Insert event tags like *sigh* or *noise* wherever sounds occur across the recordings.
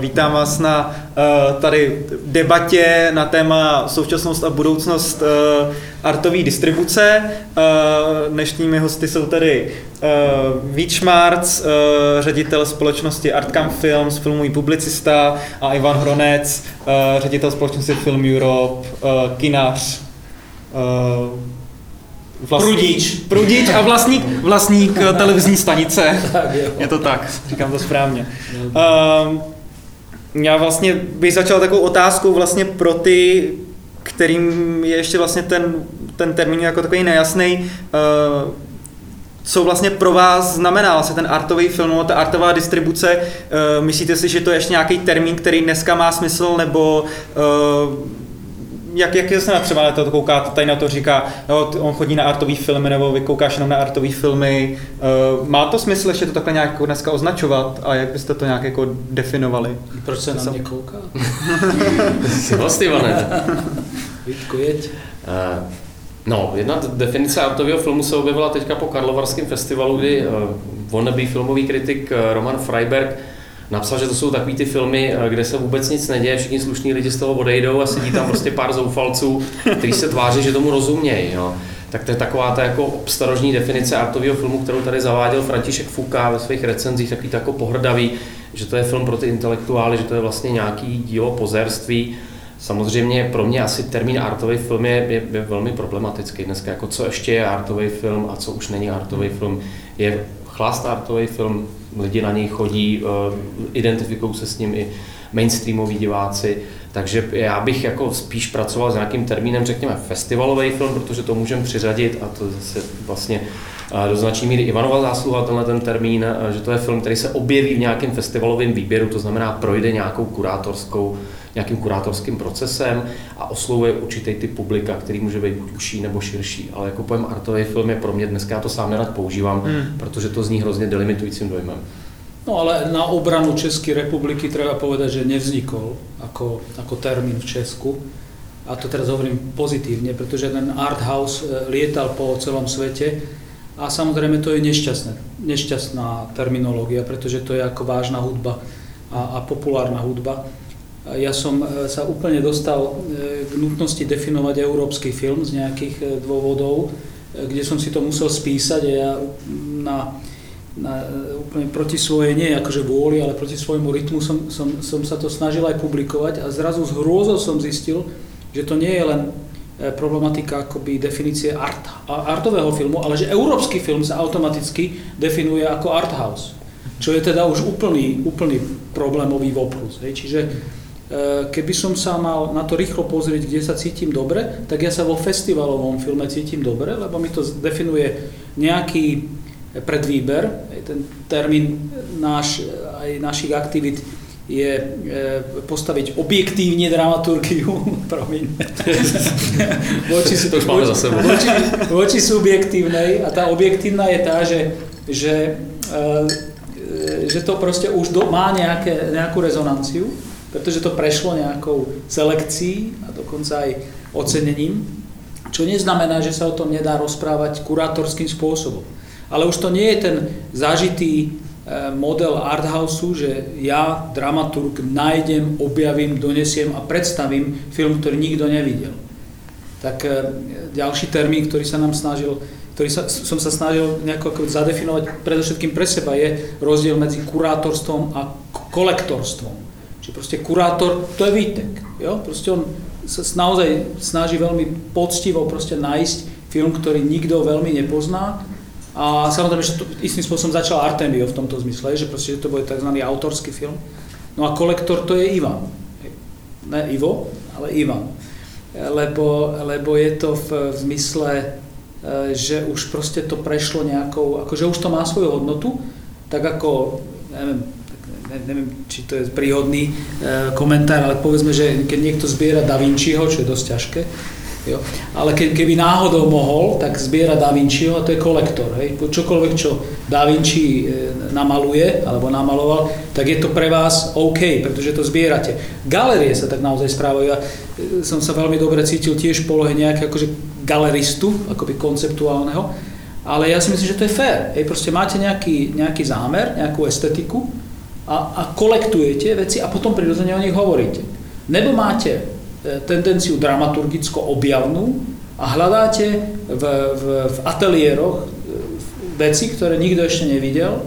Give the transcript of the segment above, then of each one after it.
vítám vás na uh, tady debatě na téma současnost a budoucnost uh, artové distribuce. Uh, dnešními hosty jsou tady Vít Šmarc, uh, ředitel společnosti Artcam Films, filmový publicista a Ivan Hronec, ředitel společnosti Film Europe, kinař. Vlastník, Prudič. Prudič a vlastník, vlastník televizní stanice. *laughs* Je to tak, říkám to správně. Um, já vlastně bych začal takovou otázkou vlastně pro ty, kterým je ještě vlastně ten, ten termín jako takový nejasný. Uh, co vlastně pro vás znamená vlastně ten artový film, ta artová distribuce? Uh, myslíte si, že to je ještě nějaký termín, který dneska má smysl, nebo uh, jak, jak se na třeba na to kouká, tady na to říká, no, on chodí na artový filmy, nebo vy koukáš jenom na artový filmy. Uh, má to smysl ještě to takhle nějak dneska označovat a jak byste to nějak jako definovali? Proč se na mě kouká? *laughs* Jsi vlastně, Vane. *laughs* Vítku, jeď. Uh, no, jedna definice artového filmu se objevila teďka po Karlovarském festivalu, kdy uh, wannabe filmový kritik uh, Roman Freiberg napsal, že to jsou takový ty filmy, eh, kde se vůbec nic neděje, všichni slušní lidi z toho odejdou a sedí tam prostě pár zoufalců, kteří se tváří, že tomu rozumějí. Jo. Tak to je taková ta jako obstarožní definice artového filmu, kterou tady zaváděl František Fuka ve svých recenzích, takový jako pohrdavý, že to je film pro ty intelektuály, že to je vlastně nějaký dílo pozerství. Samozřejmě pro mě asi termín artový film je, je, je velmi problematický dneska, jako co ještě je artový film a co už není artový film. Je chlast artový film, lidi na něj chodí, eh, identifikují se s ním i mainstreamoví diváci, takže já bych jako spíš pracoval s nějakým termínem, řekněme, festivalový film, protože to můžeme přiřadit a to zase vlastně eh, do značné míry Ivanova zásluha tenhle ten termín, eh, že to je film, který se objeví v nějakém festivalovém výběru, to znamená projde nějakou kurátorskou nějakým kurátorským procesem a oslovuje určitý typ publika, který může být buď užší nebo širší. Ale jako pojem artový film je pro mě dneska, já to sám nerad používám, hmm. protože to zní hrozně delimitujícím dojmem. No ale na obranu Českej republiky treba povedať, že nevznikol ako, ako termín v Česku. A to teraz hovorím pozitívne, pretože ten art house e, lietal po celom svete a samozrejme to je nešťastné, nešťastná terminológia, pretože to je ako vážna hudba a, a populárna hudba. Ja som e, sa úplne dostal e, k nutnosti definovať európsky film z nejakých e, dôvodov, kde som si to musel spísať a ja na, na, úplne proti svojej, nie akože vôli, ale proti svojmu rytmu som, som, som sa to snažil aj publikovať a zrazu z hrôzou som zistil, že to nie je len problematika akoby definície art, artového filmu, ale že európsky film sa automaticky definuje ako art house, čo je teda už úplný, úplný problémový voprus. Hej. Čiže keby som sa mal na to rýchlo pozrieť, kde sa cítim dobre, tak ja sa vo festivalovom filme cítim dobre, lebo mi to definuje nejaký predvýber. Ten termín náš, aj našich aktivít je eh, postaviť objektívne dramaturgiu, *laughs* promiň, *laughs* voči, to už máme za sebou. Voči, voči subjektívnej a tá objektívna je tá, že, že, eh, že to proste už do, má nejaké, nejakú rezonanciu pretože to prešlo nejakou selekcií a dokonca aj ocenením, čo neznamená, že sa o tom nedá rozprávať kurátorským spôsobom. Ale už to nie je ten zažitý e, model arthouseu, že ja, dramaturg, nájdem, objavím, donesiem a predstavím film, ktorý nikto nevidel. Tak e, ďalší termín, ktorý sa nám snažil ktorý sa, som sa snažil nejako zadefinovať predovšetkým pre seba, je rozdiel medzi kurátorstvom a kolektorstvom. Čiže proste kurátor, to je výtek. Jo? Proste on sa naozaj snaží veľmi poctivo proste nájsť film, ktorý nikto veľmi nepozná. A samozrejme, že to istým spôsobom začal Artemio v tomto zmysle, že proste že to bude tzv. autorský film. No a kolektor to je Ivan. Ne Ivo, ale Ivan. Lebo, lebo je to v, v zmysle, e, že už proste to prešlo nejakou, akože už to má svoju hodnotu, tak ako, neviem, neviem, či to je príhodný e, komentár, ale povedzme, že keď niekto zbiera Da Vinciho, čo je dosť ťažké, jo, ale ke, keby náhodou mohol, tak zbiera Da Vinciho a to je kolektor. Hej. Čokoľvek, čo Da Vinci e, namaluje alebo namaloval, tak je to pre vás OK, pretože to zbierate. Galerie sa tak naozaj správajú. Ja e, som sa veľmi dobre cítil tiež v polohe nejakého akože galeristu, akoby konceptuálneho, ale ja si myslím, že to je fér. Hej, proste máte nejaký, nejaký zámer, nejakú estetiku, a a, kolektujete veci a potom prirodzene o nich hovoríte. Nebo máte e, tendenciu dramaturgicko objavnú a hľadáte v, v, v ateliéroch e, veci, ktoré nikto ešte nevidel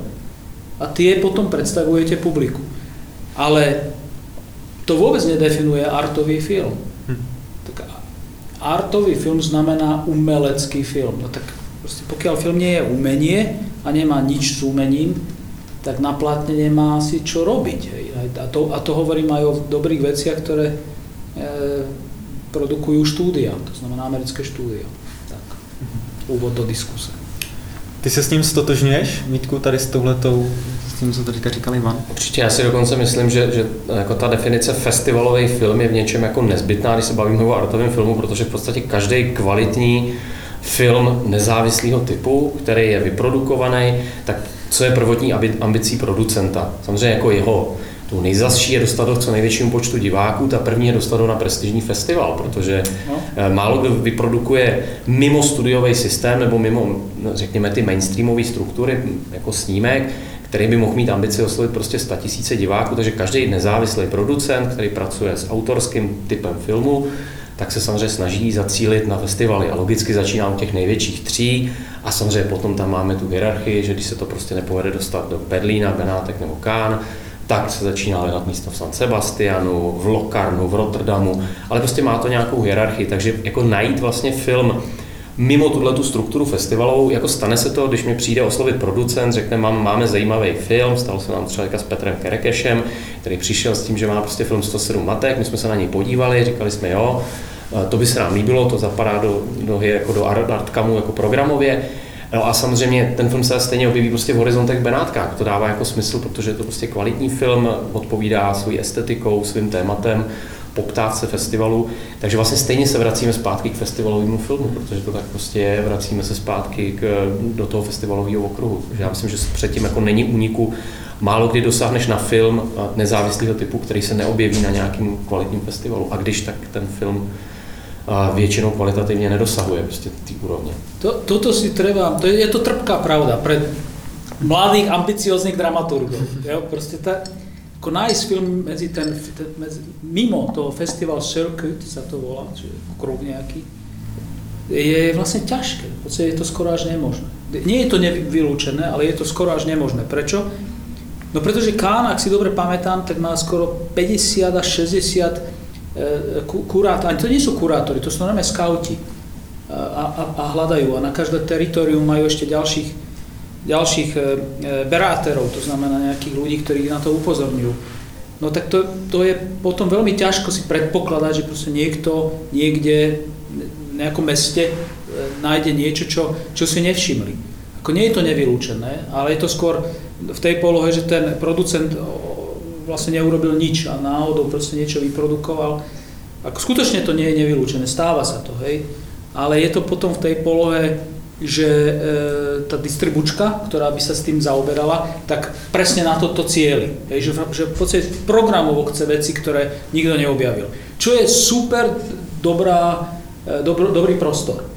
a tie potom predstavujete publiku. Ale to vôbec nedefinuje artový film. Hm. Tak artový film znamená umelecký film. No tak proste pokiaľ film nie je umenie a nemá nič s umením, tak na platne nemá asi čo robiť. Hej. A, to, a to hovorím aj o dobrých veciach, ktoré e, produkujú štúdia, to znamená americké štúdia. Tak, úvod do diskuse. Ty se s ním stotožňuješ, Vítku, tady s touhletou, s tím, co teďka říkal Ivan? Určitě, já si dokonce myslím, že, že jako ta definice festivalový film je v něčem jako nezbytná, když se bavíme o artovém filmu, protože v podstatě každý kvalitní film nezávislého typu, který je vyprodukovaný, tak co je prvotní ambicí producenta. Samozřejmě jako jeho tu nejzasší je dostat do co největšímu počtu diváků, ta první je dostat do na prestižní festival, protože no. Eh, málo kdo vyprodukuje mimo studiový systém nebo mimo, no, řekněme, ty mainstreamové struktury, jako snímek, který by mohl mít ambici oslovit prostě 100 tisíce diváků, takže každý nezávislý producent, který pracuje s autorským typem filmu, tak se samozřejmě snaží zacílit na festivaly. A logicky začíná u těch největších tří. A samozřejmě potom tam máme tu hierarchii, že když se to prostě nepovede dostat do Berlína, Benátek nebo Cannes, tak se začíná hledat místo v San Sebastianu, v Locarnu, v Rotterdamu, ale prostě má to nějakou hierarchii, takže jako najít vlastně film mimo tuhle tu strukturu festivalovou, jako stane se to, když mi přijde oslovit producent, řekne, mám, máme zajímavý film, stalo se nám třeba s Petrem Kerekešem, který přišel s tím, že má prostě film 107 matek, my jsme se na něj podívali, říkali jsme, jo, to by se nám líbilo, to zapadá do, do, jako do Artkamu jako programově, No a samozřejmě ten film se stejně objeví prostě v horizontech Benátkách. To dává jako smysl, protože je to prostě kvalitní film, odpovídá svojí estetikou, svým tématem, poptávce festivalu, takže vlastně stejně se vracíme zpátky k festivalovému filmu, protože to tak prostě je, vracíme se zpátky k, do toho festivalového okruhu. Já myslím, že předtím jako není úniku, málo kdy dosáhneš na film nezávislého typu, který se neobjeví na nějakém kvalitním festivalu. A když, tak ten film většinou kvalitativně nedosahuje prostě ty úrovně. To, toto si treba, to je, je to trpká pravda pre mladých, ambicióznych dramaturgov. Jo? Proste ta, ako nájsť film medzi ten, medzi, mimo toho festival Circuit sa to volá, čiže kruh nejaký, je vlastne ťažké. V podstate je to skoro až nemožné. Nie je to nevylúčené, ale je to skoro až nemožné. Prečo? No pretože Kán, ak si dobre pamätám, tak má skoro 50 až 60 E, kurátori, ani to nie sú kurátori, to sú normálne skauti a, a, a hľadajú a na každé teritorium majú ešte ďalších, ďalších e, e, beráterov, to znamená nejakých ľudí, ktorí na to upozorňujú. No tak to, to je potom veľmi ťažko si predpokladať, že proste niekto niekde v nejakom meste nájde niečo, čo, čo si nevšimli. Ako nie je to nevylúčené, ale je to skôr v tej polohe, že ten producent vlastne neurobil nič a náhodou proste niečo vyprodukoval. Ako skutočne to nie je nevylúčené, stáva sa to, hej. Ale je to potom v tej polohe, že e, tá distribučka, ktorá by sa s tým zaoberala, tak presne na toto cieli. Hej, že, že v podstate programovo chce veci, ktoré nikto neobjavil. Čo je super dobrá, e, dobro, dobrý prostor. E,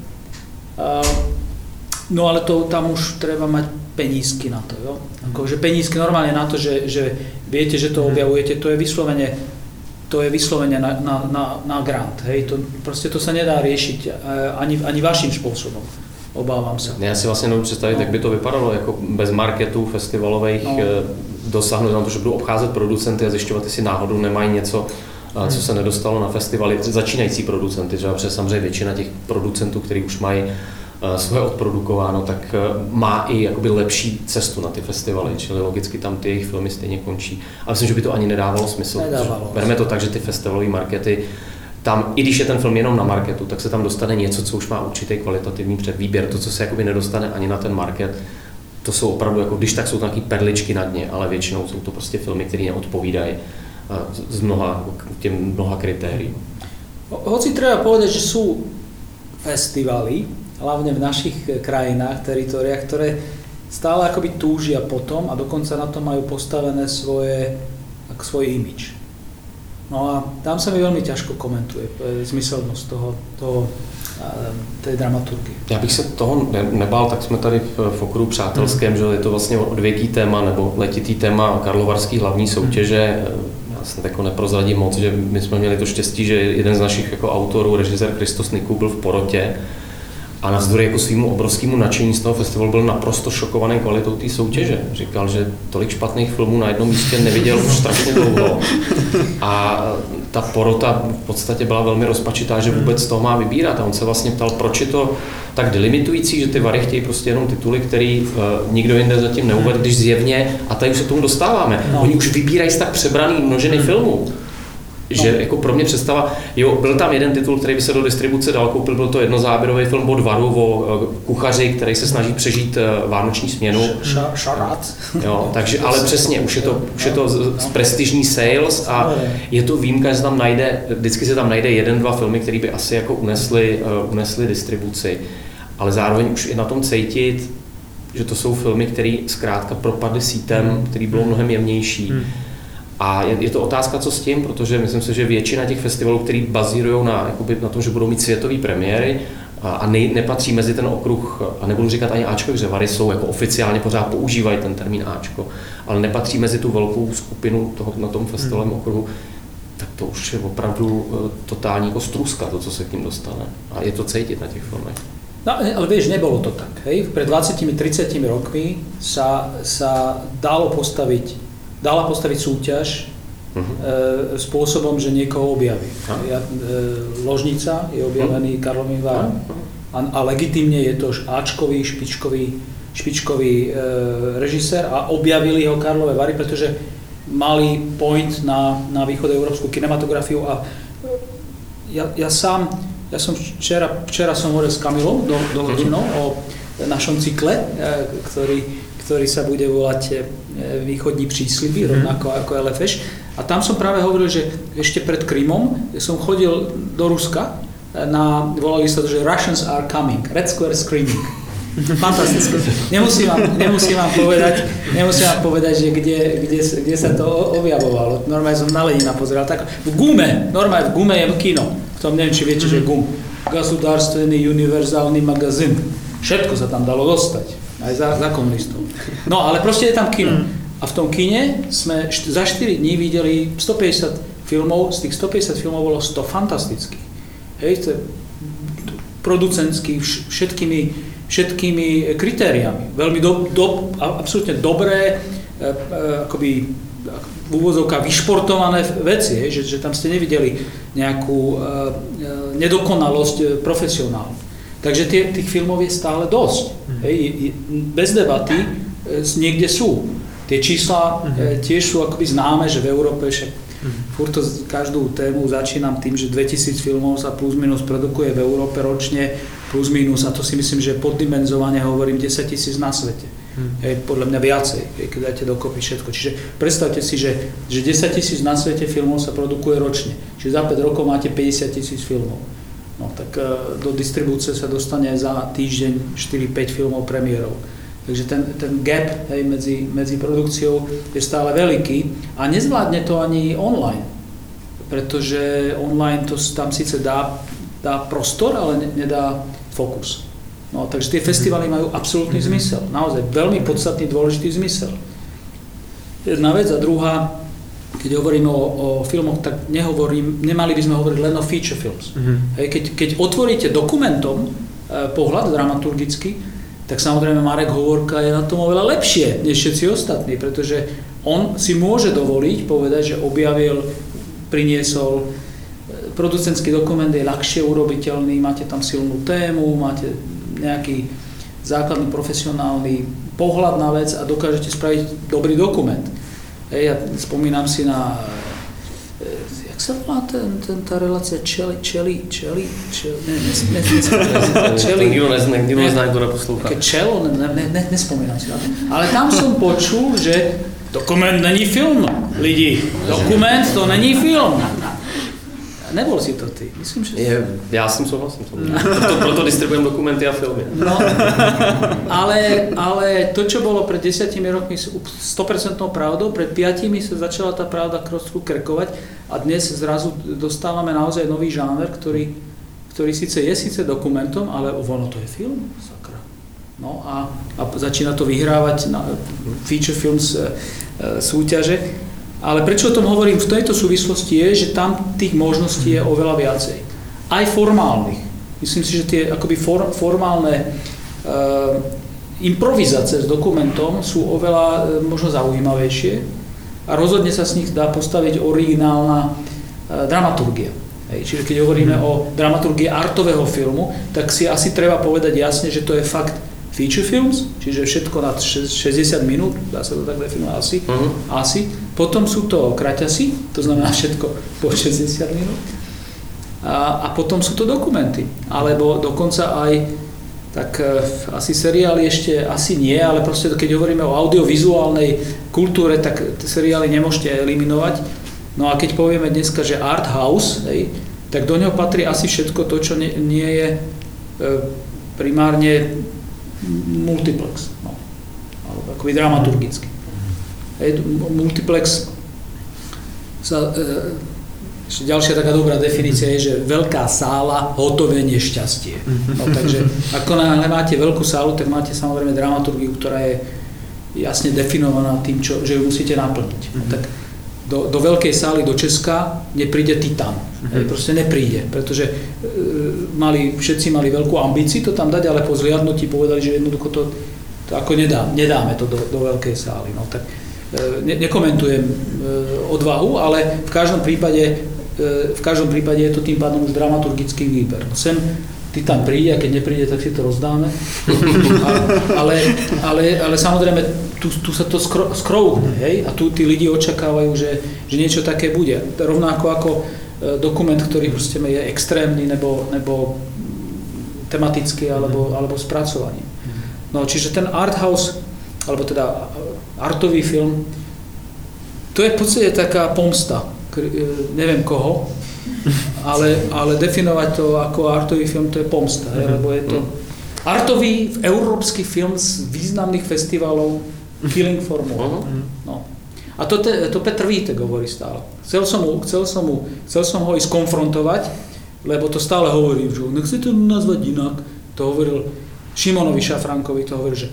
no ale to tam už treba mať penízky na to. Jo? Akože penízky normálne na to, že, že viete, že to mhm. objavujete, to je vyslovene, to je vyslovene na, na, na, na grant. Hej? To, proste to sa nedá riešiť e, ani, ani vaším spôsobom. Obávám sa. Já si vlastně nemůžu představit, no. jak by to vypadalo jako bez marketů festivalových, no. E, dosáhnout na to, že budou obcházet producenty a zjišťovat, jestli náhodou nemají něco, co hmm. se nedostalo na festivaly, začínající producenty, že? protože samozřejmě většina těch producentů, kteří už mají Eh, svoje odprodukováno, tak eh, má i jakoby lepší cestu na ty festivaly, čili logicky tam ty jejich filmy stejně končí. A myslím, že by to ani nedávalo smysl. Nedávalo. Bereme to tak, že ty festivalové markety tam, i když je ten film jenom na marketu, tak se tam dostane něco, co už má určitý kvalitativní předvýběr, to, co se jakoby nedostane ani na ten market, to jsou opravdu, jako, když tak jsou to perličky na dně, ale většinou jsou to prostě filmy, které neodpovídají z mnoha, těm mnoha kritérií. Hoci treba povedať, že sú festivaly, hlavne v našich krajinách, teritoriách, ktoré stále akoby túžia potom a dokonca na to majú postavené svoje, svoj imič. No a tam sa mi veľmi ťažko komentuje zmyselnosť toho, toho té dramaturgy. Já bych se toho ne, nebál, tak jsme tady v, v okruhu přátelském, mm. že je to vlastně odvěký téma nebo letitý téma Karlovarský hlavní soutěže. Já se jako neprozradím moc, že my jsme měli to štěstí, že jeden z našich jako autorů, režisér Kristos Niku, byl v porotě a navzdory jako svýmu obrovskému nadšení z toho festivalu byl naprosto šokovaný kvalitou té soutěže. Říkal, že tolik špatných filmů na jednom místě neviděl už strašně dlouho. A ta porota v podstatě byla velmi rozpačitá, že vůbec toho má vybírat. A on se vlastně ptal, proč je to tak delimitující, že ty vary chtějí prostě jenom tituly, který uh, nikdo jinde zatím neuvedl, když zjevně, a tady už se k tomu dostáváme, no. oni už vybírají z tak přebraný množiny hmm. filmů že no. jako pro mě představa, jo, byl tam jeden titul, který by se do distribuce dal koupil, byl to jednozáběrový film od Varu o eh, kuchaři, který se snaží přežít eh, vánoční směnu. Šarát. Jo, takže, *laughs* ale přesně, už je to, už je to z, z prestižní sales a je to výjimka, že tam najde, vždycky se tam najde jeden, dva filmy, které by asi jako unesly, uh, unesly distribuci. Ale zároveň už je na tom cítit, že to jsou filmy, které zkrátka propadly sítem, hmm. který bylo mnohem jemnější. Hmm a je, je to otázka, co s tím, protože myslím si, že většina těch festivalů, které bazírují na, jakoby, na tom, že budou mít světové premiéry, a, ne, nepatří mezi ten okruh, a nebudu říkat ani Ačko, že Vary jsou jako oficiálně pořád používají ten termín Ačko, ale nepatří mezi tu velkou skupinu toho, na tom festivalovém hmm. okruhu, tak to už je opravdu eh, totální jako struska, to, co se k tím dostane. A je to cítit na těch filmech. No, ale vieš, nebolo to tak. Hej? Pred 20-30 rokmi sa, sa dalo postaviť dala postaviť súťaž uh-huh. e, spôsobom, že niekoho objaví. Uh-huh. Ja, e, Ložnica je objavený uh-huh. Karlovým várom uh-huh. a, a legitimne je to Ačkový, špičkový, špičkový e, režisér a objavili ho Karlové Vary, pretože mali point na, na európsku kinematografiu a ja, ja sám, ja som včera, včera som hovoril s Kamilom do, do uh-huh. o našom cykle, e, ktorý, ktorý sa bude volať e, východní prísľuby, mm-hmm. rovnako ako LFŠ. A tam som práve hovoril, že ešte pred Krymom som chodil do Ruska, e, na, volali sa to, že Russians are coming, Red Square Screening. *laughs* Fantastické. Nemusím vám, nemusím vám povedať, nemusím vám povedať, že kde, kde, kde sa to objavovalo. Normálne som na Lenina pozeral. Tak v Gume, normálne v Gume je kino. V tom neviem, či viete, že Gum. Gasudarstvený univerzálny magazín. Všetko sa tam dalo dostať aj za, za komunistov. No ale proste je tam kino. Mm. A v tom kine sme št- za 4 dní videli 150 filmov, z tých 150 filmov bolo 100 fantastických. Hej, to je producentský, všetkými, všetkými kritériami. Veľmi do, do, absolútne dobré, e, e, akoby v úvozovkách vyšportované veci, hej, že, že tam ste nevideli nejakú e, e nedokonalosť e, profesionálnu. Takže tie, tých filmov je stále dosť. Mm. Hej, bez debaty e, niekde sú. Tie čísla mm. tiež sú akoby známe, že v Európe však mm. furt to každú tému začínam tým, že 2000 filmov sa plus minus produkuje v Európe ročne, plus minus, a to si myslím, že poddimenzovane hovorím 10 tisíc na svete. Mm. Hej, podľa mňa viacej, hej, keď dáte dokopy všetko. Čiže predstavte si, že, že 10 tisíc na svete filmov sa produkuje ročne. Čiže za 5 rokov máte 50 tisíc filmov. Tak e, do distribúcie sa dostane za týždeň 4-5 filmov premiérov. Takže ten, ten gap hej, medzi, medzi produkciou je stále veľký a nezvládne to ani online. Pretože online to tam síce dá, dá prostor, ale nedá fokus. No, takže tie festivaly majú absolútny mm-hmm. zmysel. Naozaj veľmi podstatný, dôležitý zmysel. Jedna vec a druhá, keď hovoríme o, o filmoch, tak nehovorím, nemali by sme hovoriť len o feature films. Mm-hmm. Hej, keď, keď otvoríte dokumentom e, pohľad dramaturgický, tak samozrejme Marek Hovorka je na tom oveľa lepšie než všetci ostatní, pretože on si môže dovoliť povedať, že objavil, priniesol, e, producentský dokument je ľahšie urobiteľný, máte tam silnú tému, máte nejaký základný profesionálny pohľad na vec a dokážete spraviť dobrý dokument. Hej, ja spomínam si na e, jak sa volá ten, ten, tá relácia Čeli, Čeli, Čeli, Čeli, ne, ne, Čeli. Nikto nezná, nikto nezná, kto neposlúcha. Čelo, ne, ne, ne, nespomínam si na to. Ale tam som počul, že dokument není film, lidi. Dokument to není film. Nebol si to ty, myslím, že... Je, já s tím souhlasím. Proto, proto distribujem dokumenty a filmy. No, ale, ale to, čo bolo pred desiatimi rokmi s 100% pravdou, pred piatimi sa začala tá pravda trošku krkovať a dnes zrazu dostávame naozaj nový žáner, ktorý, ktorý síce je síce dokumentom, ale ono to je film, sakra. No a, a začína to vyhrávať na feature films e, e, súťaže. Ale prečo o tom hovorím v tejto súvislosti je, že tam tých možností je oveľa viacej. Aj formálnych. Myslím si, že tie akoby for, formálne e, improvizácie s dokumentom sú oveľa e, možno zaujímavejšie a rozhodne sa z nich dá postaviť originálna e, dramaturgia. Hej, čiže keď hovoríme o dramaturgii artového filmu, tak si asi treba povedať jasne, že to je fakt feature films, čiže všetko nad 60 minút, dá sa to tak definovať asi, uh-huh. asi. Potom sú to kraťasy, to znamená všetko po 60 minút. A, a potom sú to dokumenty, alebo dokonca aj tak e, asi seriály ešte asi nie, ale proste keď hovoríme o audiovizuálnej kultúre, tak seriály nemôžete eliminovať. No a keď povieme dneska, že art house, hej, tak do neho patrí asi všetko to, čo nie, nie je e, primárne multiplex, no. alebo akoby dramaturgicky. Hej, multiplex sa, e, ešte ďalšia taká dobrá definícia je, že veľká sála, hotové nešťastie. No, takže ako náhle máte veľkú sálu, tak máte samozrejme dramaturgiu, ktorá je jasne definovaná tým, čo, že ju musíte naplniť. No, tak do, do veľkej sály do Česka nepríde Titan. Mm-hmm. Proste nepríde, pretože e, mali, všetci mali veľkú ambíciu to tam dať, ale po zliadnutí povedali, že jednoducho to, to ako nedá, nedáme to do, do veľkej sály. No, tak, e, ne, nekomentujem e, odvahu, ale v každom prípade e, v každom prípade je to tým pádom už dramaturgický výber. No, sem ty tam príde a keď nepríde, tak si to rozdáme. A, ale, ale, ale samozrejme, tu, tu sa to skro, skrouhne, hej? A tu tí lidi očakávajú, že, že niečo také bude. Rovnako ako e, dokument, ktorý proste je extrémny nebo, nebo tematický alebo, alebo spracovaný. No, čiže ten art house, alebo teda artový film, to je v podstate taká pomsta, e, neviem koho, ale, ale definovať to ako artový film, to je pomsta, mm-hmm. lebo je to artový európsky film z významných festivalov Killing for More. Mm-hmm. No. A to, te, to Petr Vítek hovorí stále. Chcel som, mu, chcel, som mu, chcel som ho ísť konfrontovať, lebo to stále hovorí, že nechcete to nazvať inak. To hovoril Šimonovi Šafrankovi, to hovoril, že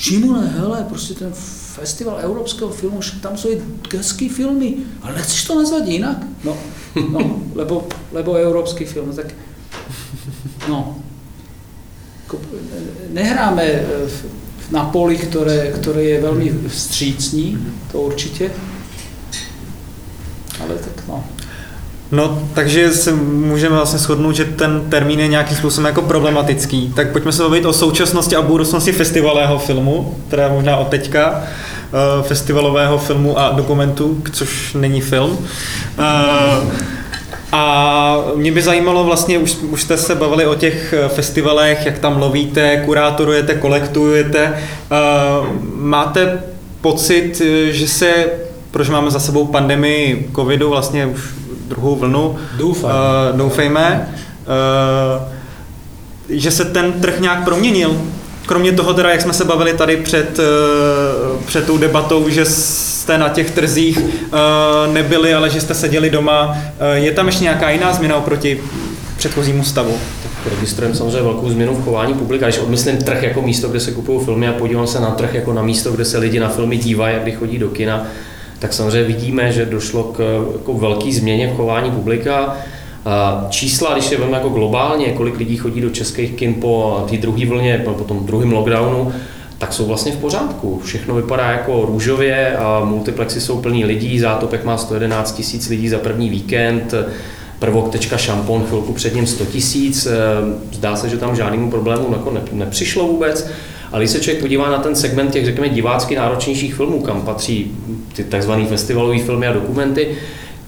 Šimone, hele, proste ten festival európskeho filmu, však tam sú aj geský filmy, ale nechceš to nazvať inak? No, no lebo, lebo európsky film, tak no. Nehráme e, na poli, ktoré, ktoré je veľmi vstřícní, to určite, ale tak no. No, takže se můžeme vlastně shodnout, že ten termín je nějakým způsobem jako problematický. Tak pojďme se bavit o současnosti a budoucnosti festivalového filmu, teda možná od teďka, festivalového filmu a dokumentu, což není film. Eh, a mě by zajímalo vlastně, už, už jste se bavili o těch eh, festivalech, jak tam lovíte, kurátorujete, kolektujete. Máte pocit, že se, protože máme za sebou pandemii covidu, vlastně už druhou vlnu. Doufám. Doufejme. Že se ten trh nějak proměnil. Kromě toho teda, jak jsme se bavili tady před, uh, před tou debatou, že jste na těch trzích uh, nebyli, ale že jste seděli doma. Uh, je tam ještě nějaká jiná změna oproti předchozímu stavu? registrujeme samozřejmě velkou změnu v chování publika. Když odmyslím trh jako místo, kde se kupují filmy a podívám se na trh jako na místo, kde se lidi na filmy dívají, jak chodí do kina, tak samozřejmě vidíme, že došlo k jako velké změně v chování publika. Čísla, když je vezmeme jako globálně, kolik lidí chodí do českých kin po té druhé vlně, po tom druhém lockdownu, tak jsou vlastně v pořádku. Všechno vypadá jako růžově a multiplexy jsou plný lidí, Zátopek má 111 tisíc lidí za první víkend, prvok šampon chvilku před ním 100 tisíc, zdá se, že tam žádnému problému jako nepřišlo vůbec. Ale když se člověk podívá na ten segment těch, řekněme, divácky náročnějších filmů, kam patří ty tzv. festivalové filmy a dokumenty,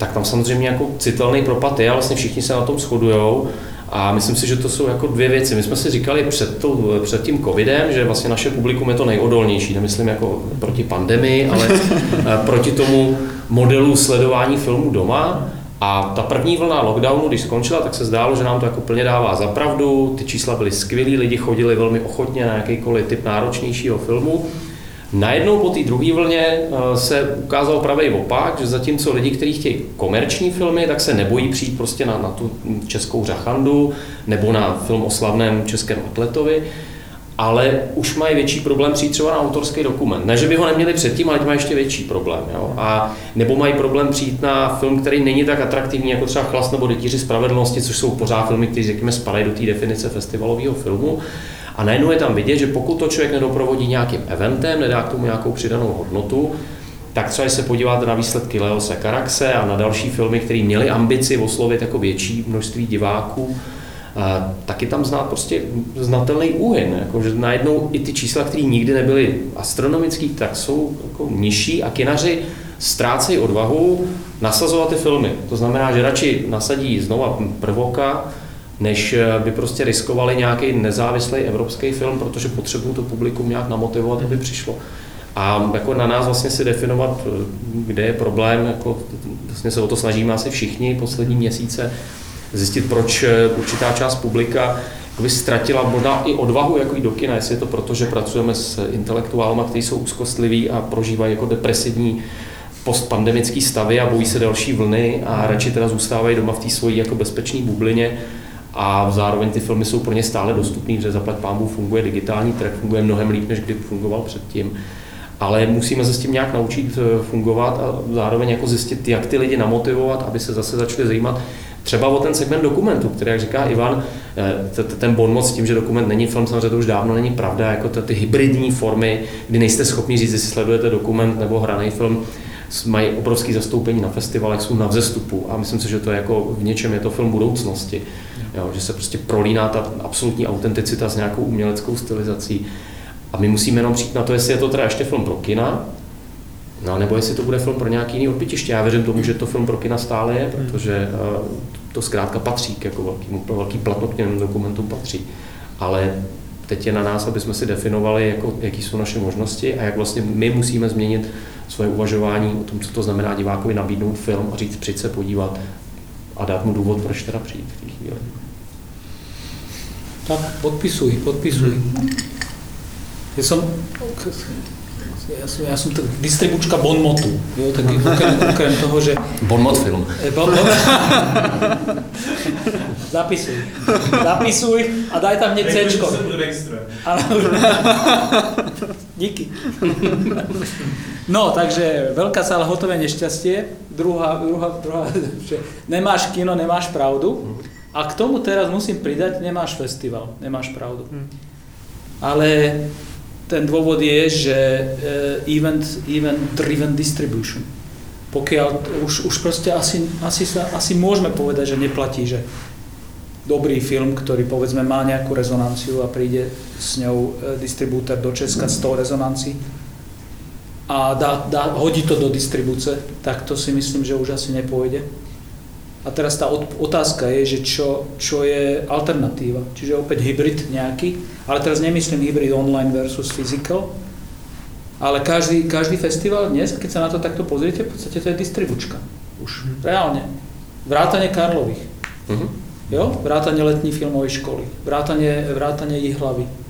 tak tam samozřejmě jako citelný propad je a vlastně všichni se na tom shodují. A myslím si, že to jsou jako dvě věci. My jsme si říkali před, tou, před tím covidem, že vlastně naše publikum je to nejodolnější, nemyslím jako proti pandemii, ale *laughs* eh, proti tomu modelu sledování filmů doma A ta první vlna lockdownu, když skončila, tak se zdálo, že nám to jako plně dává za pravdu. Ty čísla byly skvělý, lidi chodili velmi ochotně na jakýkoliv typ náročnějšího filmu. Najednou po té druhé vlně eh, se ukázal pravý opak, že zatímco lidi, kteří chtějí komerční filmy, tak se nebojí přijít prostě na, na tu českou řachandu nebo na film o slavném českém atletovi, ale už mají větší problém přijít třeba na autorský dokument. Ne, že by ho neměli předtím, ale mají ještě větší problém. Jo? A nebo mají problém přijít na film, který není tak atraktivní jako třeba Chlas nebo Detíři spravedlnosti, což jsou pořád filmy, které řekněme spadají do té definice festivalového filmu. A najednou je tam vidět, že pokud to člověk nedoprovodí nějakým eventem, nedá k tomu nějakou přidanou hodnotu, tak třeba se podíváte na výsledky Leose Karaxe a na další filmy, které měly ambici oslovit jako větší množství diváků, tak je tam znát prostě znatelný úhyn, jako, že najednou i ty čísla, které nikdy nebyly astronomické, tak jsou jako nižší a kinaři ztrácejí odvahu nasazovat ty filmy. To znamená, že radši nasadí znova prvoka, než by prostě riskovali nějaký nezávislý evropský film, protože potřebují to publikum nějak namotivovat, aby přišlo. A jako na nás vlastně si definovat, kde je problém, jako vlastně se o to snažíme asi všichni poslední měsíce, zjistit, proč eh, určitá část publika by ztratila možná i odvahu jako do kina, jestli je to proto, že pracujeme s intelektuálma, kteří jsou úzkostliví a prožívají jako depresivní postpandemický stavy a bojí se další vlny a radši teda zůstávají doma v té svojí jako bezpečné bublině a zároveň ty filmy jsou pro ně stále dostupné, protože zaplať pámbu funguje digitální trh, funguje mnohem líp, než kdy fungoval předtím. Ale musíme se s tím nějak naučit eh, fungovat a zároveň jako zjistit, jak ty lidi namotivovat, aby se zase začali zajímat třeba o ten segment dokumentu, který, jak říká Ivan, eh, ten bon moc s tím, že dokument není film, samozřejmě to už dávno není pravda, jako ty hybridní formy, kdy nejste schopni říct, jestli sledujete dokument nebo hraný film, mají obrovské zastoupení na festivalech, jsou na vzestupu a myslím si, že to je jako v něčem je to film budoucnosti. Jo, že se prostě prolíná ta absolutní autenticita s nějakou uměleckou stylizací. A my musíme jenom přijít na to, jestli je to teda ještě film pro kina, No, nebo jestli to bude film pro nějaký jiný odbytiště. Já věřím tomu, že to film pro kina stále je, protože eh, to zkrátka patří k jako velkýmu, velký platno k těm dokumentům patří. Ale teď je na nás, aby jsme si definovali, jako, jaký jsou naše možnosti a jak vlastně my musíme změnit svoje uvažování o tom, co to znamená divákovi nabídnout film a říct, přijď se podívat a dát mu důvod, proč teda přijít v té chvíli. Tak podpisuj, podpisuj. Ja som, ja som, ja som tak distribučka Bonmotu, jo, tak okrem, okrem toho, že... Bonmot film. E, bon, bon, zapisuj. Zapisuj a daj tam hneď C-čko. Díky. No, takže veľká sála hotové nešťastie. Druhá, druhá, druhá, že nemáš kino, nemáš pravdu. A k tomu teraz musím pridať, nemáš festival, nemáš pravdu. Hm. Ale ten dôvod je, že eh, event, event driven distribution. Pokiaľ už, už proste asi, asi, sa, asi môžeme povedať, že neplatí, že dobrý film, ktorý povedzme má nejakú rezonanciu a príde s ňou eh, distribútor do Česka s tou rezonancií a dá, dá, hodí to do distribúce, tak to si myslím, že už asi nepôjde. A teraz tá otázka je, že čo, čo je alternatíva. Čiže opäť hybrid nejaký, ale teraz nemyslím hybrid online versus physical, ale každý, každý festival dnes, keď sa na to takto pozriete, v podstate to je distribučka. Už mm. reálne. Vrátanie Karlových. Mm-hmm. Jo? Vrátanie letní filmovej školy. Vrátanie, vrátanie hlavy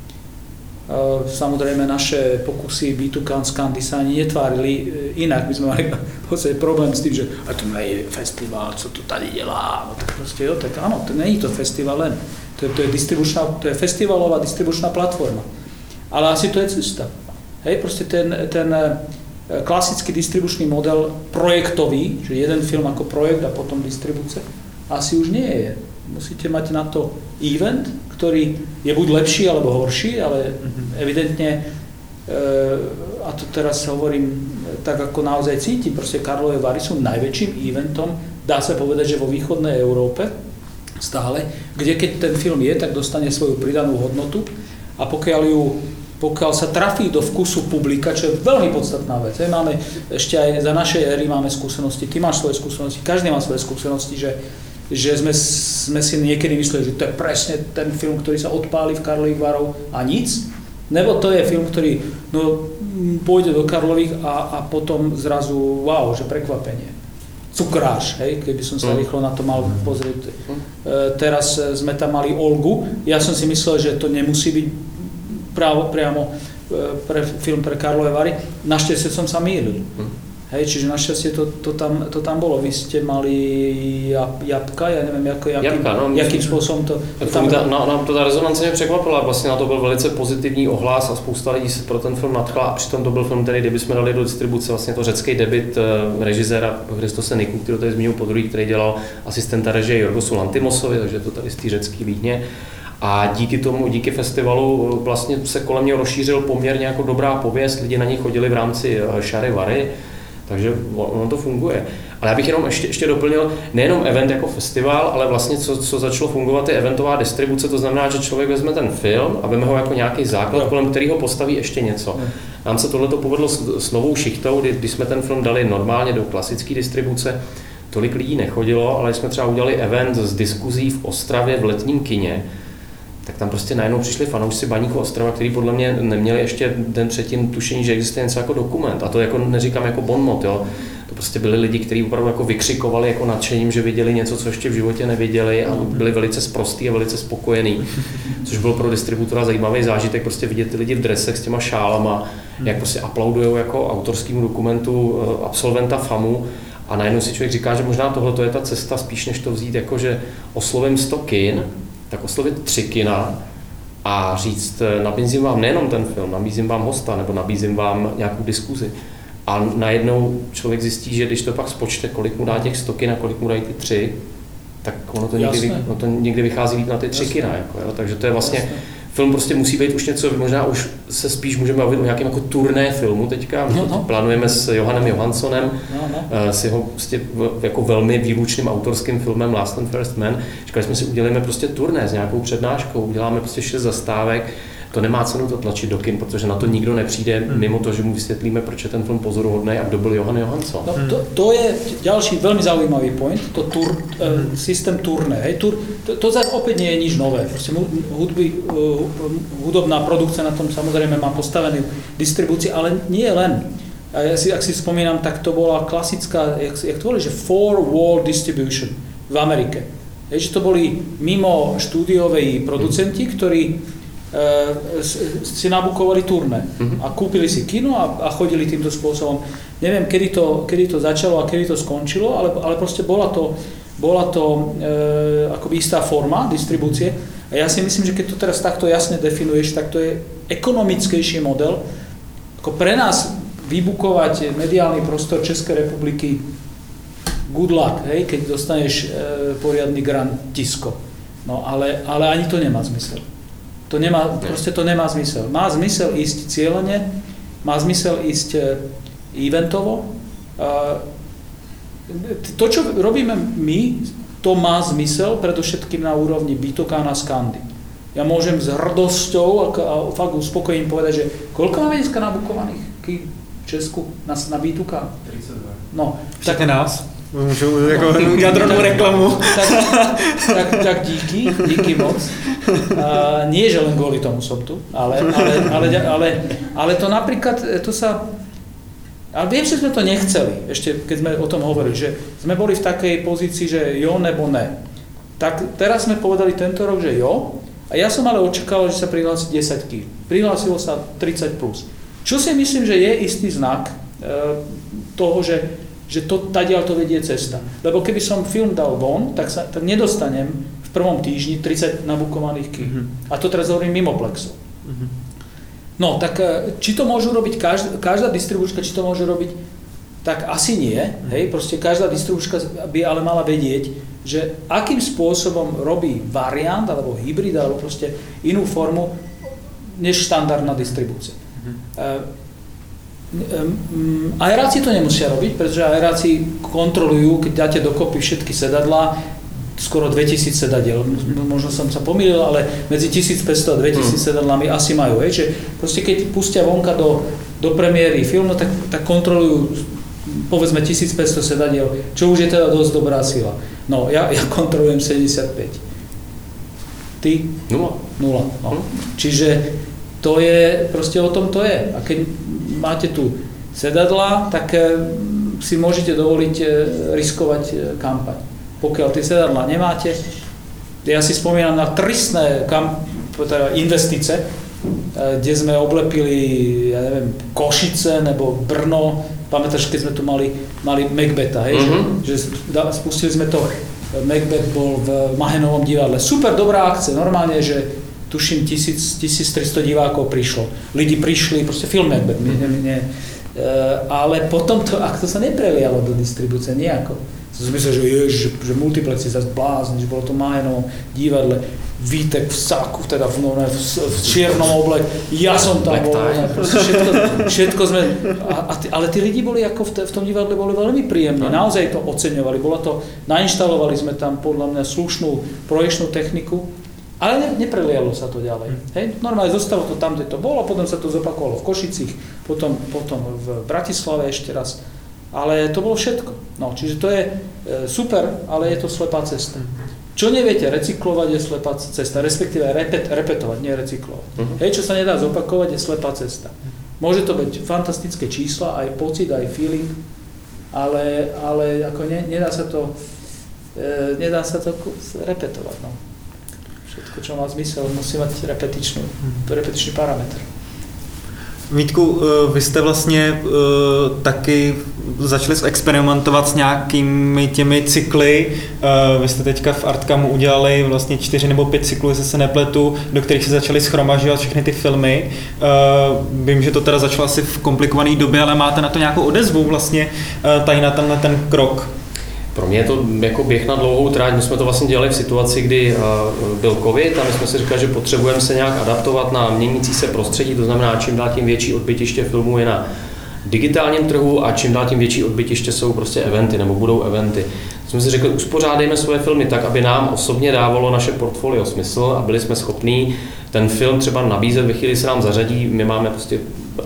Samozrejme naše pokusy B2 Scandy sa ani netvárili e, inak. My sme mali *laughs* problém s tým, že a to nie je festival, co to tady dělá. No tak proste jo, tak áno, to není to festival len. To je, to je, distribučná, to je festivalová distribučná platforma. Ale asi to je cesta. Hej, proste ten, ten e, klasický distribučný model projektový, že jeden film ako projekt a potom distribúcia, asi už nie je. Musíte mať na to event, ktorý je buď lepší alebo horší, ale evidentne, e, a to teraz hovorím tak, ako naozaj cíti, proste Karlové Vary sú najväčším eventom, dá sa povedať, že vo východnej Európe stále, kde keď ten film je, tak dostane svoju pridanú hodnotu a pokiaľ ju pokiaľ sa trafí do vkusu publika, čo je veľmi podstatná vec. Máme ešte aj za našej éry máme skúsenosti, ty máš svoje skúsenosti, každý má svoje skúsenosti, že že sme, sme si niekedy mysleli, že to je presne ten film, ktorý sa odpáli v Karlových varov a nic. Nebo to je film, ktorý no, pôjde do Karlových a, a potom zrazu, wow, že prekvapenie. cukráš, hej, keby som sa mm. rýchlo na to mal pozrieť. E, teraz sme tam mali Olgu, ja som si myslel, že to nemusí byť právo, priamo pre film pre Karlové Vary, našťastie som sa mýlil. Hej, čiže našťastie to, to, tam, to tam bolo. Vy ste mali jab, jabka, ja nevím, jako, jakým, jabka, no, jakým způsobem to, to tam... Ta, no, nám to ta rezonance mě překvapila, vlastně na to byl velice pozitivní ohlas a spousta lidí se pro ten film nadchla a přitom to byl film, který kdyby jsme dali do distribuce, vlastně to řecký debit uh, režiséra Christose Niku, který tady zmínil po druhý, který dělal asistenta režie Jorgosu Lantimosovi, takže to tady z té řecký Vídně. A díky tomu, díky festivalu eh, vlastně se kolem něho rozšířil poměrně jako dobrá pověst, lidi na něj chodili v rámci eh, Šary Vary, takže ono to funguje. Ale já bych jenom ještě, ještě doplnil, nejenom event jako festival, ale vlastně co, co začalo fungovat je eventová distribuce, to znamená, že člověk vezme ten film a vezme ho jako nějaký základ, kolem kterého postaví ještě něco. Nám se tohle povedlo s, s novou šichtou, kdy, když jsme ten film dali normálně do klasické distribuce, tolik lidí nechodilo, ale jsme třeba udělali event z diskuzí v Ostravě v letním kině, tak tam prostě najednou přišli fanoušci Baníku Ostrava, kteří podle mě neměli ještě den předtím tušení, že existuje něco jako dokument. A to jako neříkám jako bonmot, jo. To prostě byli lidi, kteří opravdu jako vykřikovali jako nadšením, že viděli něco, co ještě v životě neviděli a byli velice sprostý a velice spokojení. Což byl pro distributora zajímavý zážitek, prostě vidět ty lidi v dresech s těma šálama, jak prostě aplaudují jako autorskému dokumentu eh, absolventa FAMu a najednou si člověk říká, že možná tohle je ta cesta spíš, než to vzít jako, že oslovím 100 kin, tak oslovit tři kina a říct, eh, nabízím vám nejenom ten film, nabízím vám hosta nebo nabízím vám nějakou diskuzi. A najednou člověk zjistí, že když to pak spočte, kolik mu dá těch 100 kin a kolik mu dají ty tři, tak ono to, někdy, ono to někdy vychází líp na ty tři Jasne. kina. Jako, jo? Takže to je vlastně Jasne film prostě musí být už něco, možná už se spíš můžeme bavit o nějakém jako turné filmu teďka. No, no. Plánujeme s Johanem Johanssonem, no, no. Eh, s jeho prostě jako velmi výlučným autorským filmem Last and First Man. Říkali jsme si, uděláme prostě turné s nějakou přednáškou, uděláme prostě šest zastávek, to nemá cenu to tlačit do kin, protože na to nikdo nepřijde, hmm. mimo to, že mu vysvětlíme, proč je ten film pozoruhodný a kdo byl Johan Johansson. No, to, to je další velmi zaujímavý point, to tur, uh, systém turné. Hej, tur, to, to zase opět nie je nič nové. Prostě hudby, uh, hudobná produkce na tom samozřejmě má postavený distribuci, ale nie len. A ja si, ak si spomínam, tak to bola klasická, jak, jak to boli, že four wall distribution v Amerike. Hej, že to boli mimo štúdioví producenti, ktorí si nabukovali turné mhm. a kúpili si kino a, a chodili týmto spôsobom. Neviem, kedy to, kedy to začalo a kedy to skončilo, ale, ale proste bola to, bola to e, akoby istá forma distribúcie. A ja si myslím, že keď to teraz takto jasne definuješ, tak to je ekonomickejší model. Ako pre nás vybukovať mediálny prostor Českej republiky good luck, hej, keď dostaneš e, poriadny grant tisko. No ale, ale ani to nemá zmysel. To nemá, proste to nemá zmysel. Má zmysel ísť cieľene, má zmysel ísť e, eventovo. To, čo robíme my, to má zmysel predovšetkým na úrovni Bitokána Skandy. Ja môžem s hrdosťou a fakt uspokojením povedať, že koľko máme dneska nabukovaných v Česku na, na B2K? 32. No, tak nás. Můžu jako no, jadronou reklamu. Tak, tak, tak díky, díky moc. A nie, že len kvôli tomu som tu, ale, ale, ale, ale, ale to napríklad, to sa... Ale viem, že sme to nechceli, ešte keď sme o tom hovorili, že sme boli v takej pozícii, že jo nebo ne. Tak teraz sme povedali tento rok, že jo, a ja som ale očakával, že sa prihlási 10 kg. Prihlásilo sa 30+. Plus. Čo si myslím, že je istý znak e, toho, že že to, tadiaľ to vedie cesta. Lebo keby som film dal von, tak, sa, tak nedostanem v prvom týždni 30 nabukovaných ký. Mm-hmm. A to teraz hovorím mimo plexu. Mm-hmm. No, tak e, či to môžu robiť každá, každá distribučka, či to môže robiť, tak asi nie. Hej, proste každá distribučka by ale mala vedieť, že akým spôsobom robí variant, alebo hybrid, alebo proste inú formu, než štandardná distribúcia. Aeráci to nemusia robiť, pretože aeráci kontrolujú, keď dáte dokopy všetky sedadlá, skoro 2000 sedadiel. Možno som sa pomýlil, ale medzi 1500 a 2000 hmm. sedadlami asi majú. Hej. Čiže proste keď pustia vonka do, do premiéry filmu, tak, tak kontrolujú povedzme 1500 sedadiel, čo už je teda dosť dobrá sila. No, ja, ja kontrolujem 75. Ty? Nula. Nula. No. Hm. Čiže to je, proste o tom to je. A keď máte tu sedadla, tak eh, si môžete dovoliť e, riskovať e, kampaň. Pokiaľ tie sedadla nemáte, ja si spomínam na tristné kam, teda investice, kde sme oblepili, ja neviem, Košice nebo Brno, pamätáš, keď sme tu mali, mali Macbeta, hej, mm-hmm. že, že spustili sme to, Macbeth bol v Mahenovom divadle. Super dobrá akcia, normálne, že tuším 1000, 1300 divákov prišlo. Lidi prišli, proste film Macbeth, nie, nie, nie, ale potom to, ak to sa neprelialo do distribúcie nejako, som si myslel, že, jež, že multiplexy sa zblázni, že bolo to Mahenovom divadle, Vítek v saku, teda v, no, v, v čiernom oblek, ja som tam bol, ne, všetko, všetko sme, a, a t, ale tí lidi boli ako v, te, v tom divadle boli veľmi príjemní, naozaj to oceňovali, bolo to, nainštalovali sme tam podľa mňa slušnú projekčnú techniku, ale ne, neprelialo sa to ďalej. Hm. Hej? Normálne zostalo to tam, kde to bolo, potom sa to zopakovalo v Košicích, potom, potom v Bratislave ešte raz. Ale to bolo všetko. No, čiže to je e, super, ale je to slepá cesta. Čo neviete recyklovať je slepá cesta, respektíve repet, repetovať, nie recyklovať. Uh-huh. Hej, čo sa nedá zopakovať je slepá cesta. Môže to byť fantastické čísla, aj pocit, aj feeling, ale, ale ako ne, nedá sa to, e, nedá sa to repetovať. No. Všetko, čo má zmysel, musí mať repetičnú, uh-huh. repetičný parametr. Vítku, eh, vy jste vlastně uh, taky začali experimentovat s nějakými těmi cykly. Uh, vy jste teďka v Artkamu udělali vlastně čtyři nebo pět cyklů, jestli se nepletu, do kterých se začaly schromažovat všechny ty filmy. Vím, že to teda začalo asi v komplikované době, ale máte na to nějakou odezvu vlastně tady na tenhle ten krok? Pro mě je to jako běh na dlouhou tráť. My jsme to vlastně dělali v situaci, kdy byl covid a my jsme si říkali, že potřebujeme se nějak adaptovat na měnící se prostředí, to znamená, čím dál tím větší odbytiště filmů je na digitálním trhu a čím dál tím větší odbytiště jsou prostě eventy nebo budou eventy. Jsme si řekli, uspořádejme svoje filmy tak, aby nám osobně dávalo naše portfolio smysl a byli jsme schopní ten film třeba nabízet ve chvíli, se nám zařadí, my máme prostě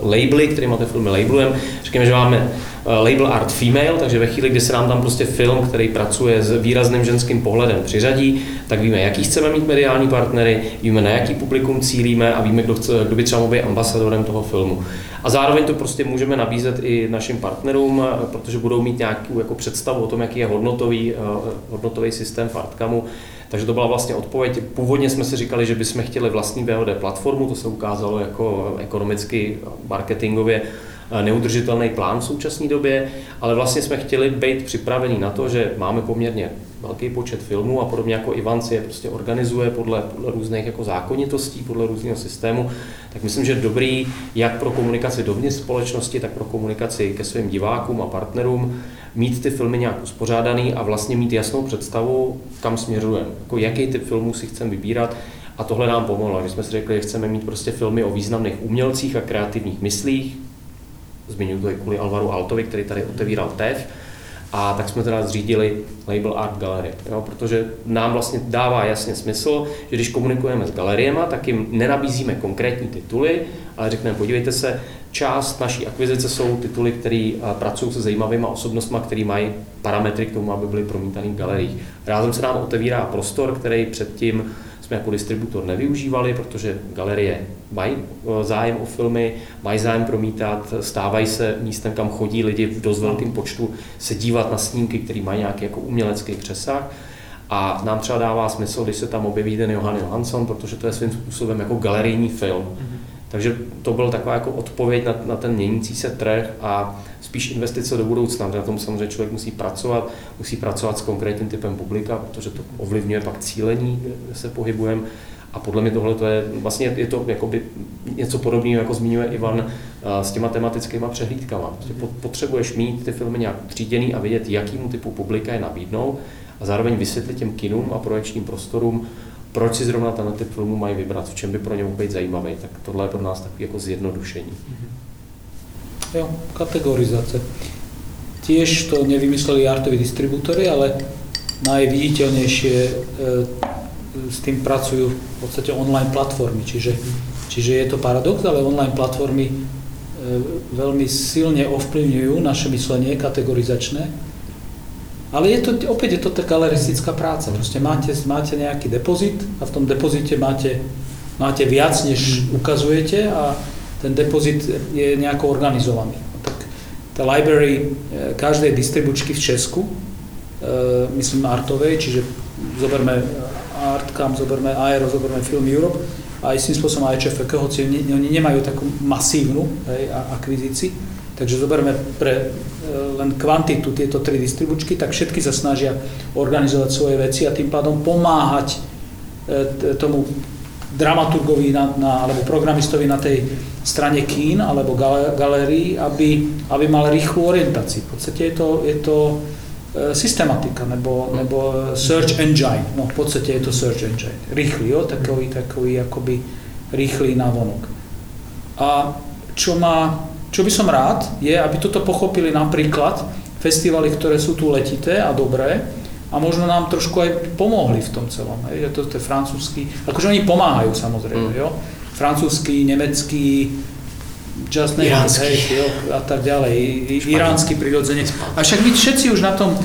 labely, kterými ty filmy labelujeme. Řekněme, že máme eh, label Art Female, takže ve chvíli, kdy se nám tam prostě film, který pracuje s výrazným ženským pohledem, přiřadí, tak víme, jaký chceme mít mediální partnery, víme, na jaký publikum cílíme a víme, kdo, chce, kdo by třeba mohl být ambasadorem toho filmu. A zároveň to prostě můžeme nabízet i našim partnerům, eh, protože budou mít nějakou jako představu o tom, jaký je hodnotový, eh, hodnotový systém v Artcamu, takže to byla vlastně odpověď. Původně jsme si říkali, že bychom chtěli vlastní VOD platformu, to se ukázalo jako ekonomicky, marketingově eh, neudržitelný plán v současné době, ale vlastně jsme chtěli být připraveni na to, že máme poměrně velký počet filmů a podobně jako Ivan si je prostě organizuje podle, podle různých jako zákonitostí, podle různého systému, tak myslím, že dobrý jak pro komunikaci dovnitř společnosti, tak pro komunikaci ke svým divákům a partnerům mít ty filmy nějak uspořádaný a vlastně mít jasnou představu, kam směřujeme, jako jaký typ filmů si chceme vybírat. A tohle nám pomohlo, že jsme si řekli, že chceme mít prostě filmy o významných umělcích a kreativních myslích. Zmiňuji to kvůli Alvaru Altovi, který tady otevíral TEF. A tak jsme teda zřídili label Art Gallery, jo, protože nám vlastně dává jasně smysl, že když komunikujeme s galeriema, tak jim nenabízíme konkrétní tituly, ale řekneme, podívejte se, část naší akvizice jsou tituly, které eh, pracují se zajímavými osobnostmi, které mají parametry k tomu, aby byly promítané v galeriích. Rázem se nám otevírá prostor, který předtím jsme jako distributor nevyužívali, protože galerie mají eh, zájem o filmy, mají zájem promítat, stávají se místem, kam chodí lidi v dost velkém počtu se dívat na snímky, které mají nějaký jako umělecký přesah. A nám třeba dává smysl, když se tam objeví ten Johan Johansson, protože to je svým způsobem jako galerijní film. Mm-hmm. Takže to byl taková jako odpověď na, na ten měnící se trh a spíš investice do budoucna, na tom samozřejmě člověk musí pracovat, musí pracovat s konkrétním typem publika, protože to ovlivňuje pak cílení, kde se pohybujeme. A podle mě tohle je vlastně je to jakoby něco podobného, jako zmiňuje Ivan eh, s těma tematickými přehlídkama. Potřebuješ mít ty filmy nějak tříděný a vědět, jakýmu typu publika je nabídnou a zároveň vysvětlit těm kinům a projekčním prostorům, proč si zrovna tenhle typ filmu mají vybrat, v čem by pro ně mohl být zajímavý, tak tohle je pro nás takový jako zjednodušení. Jo, kategorizace. Tiež to nevymysleli artoví distribútory, ale najviditeľnejšie e, s tým pracujú v podstate online platformy, čiže, čiže je to paradox, ale online platformy e, veľmi silne ovplyvňujú naše myslenie kategorizačné ale je to, opäť je to tá galeristická práca. Proste máte, máte nejaký depozit a v tom depozite máte, máte viac, než ukazujete a ten depozit je nejako organizovaný. Tak tá library každej distribučky v Česku, myslím artovej, čiže zoberme Artcam, zoberme Aero, zoberme Film Europe a istým spôsobom aj ČFK, hoci oni nemajú takú masívnu hej, akvizícii, takže zoberme pre len kvantitu tieto tri distribučky, tak všetky sa snažia organizovať svoje veci a tým pádom pomáhať tomu dramaturgovi na, na, alebo programistovi na tej strane kín alebo galérií, aby, aby mal rýchlu orientáciu. V podstate je to, je to e, systematika nebo, nebo search engine. No v podstate je to search engine. Rýchly, jo? Takový, takový akoby rýchly návonok. A čo, má, čo by som rád, je, aby toto pochopili napríklad festivaly, ktoré sú tu letité a dobré, a možno nám trošku aj pomohli v tom celom. Hej, že to, to je francúzsky, akože oni pomáhajú samozrejme, mm. jo? francúzsky, nemecký, just name. Hej, jo, a tak ďalej, iránsky prirodzene. A však my všetci už na tom,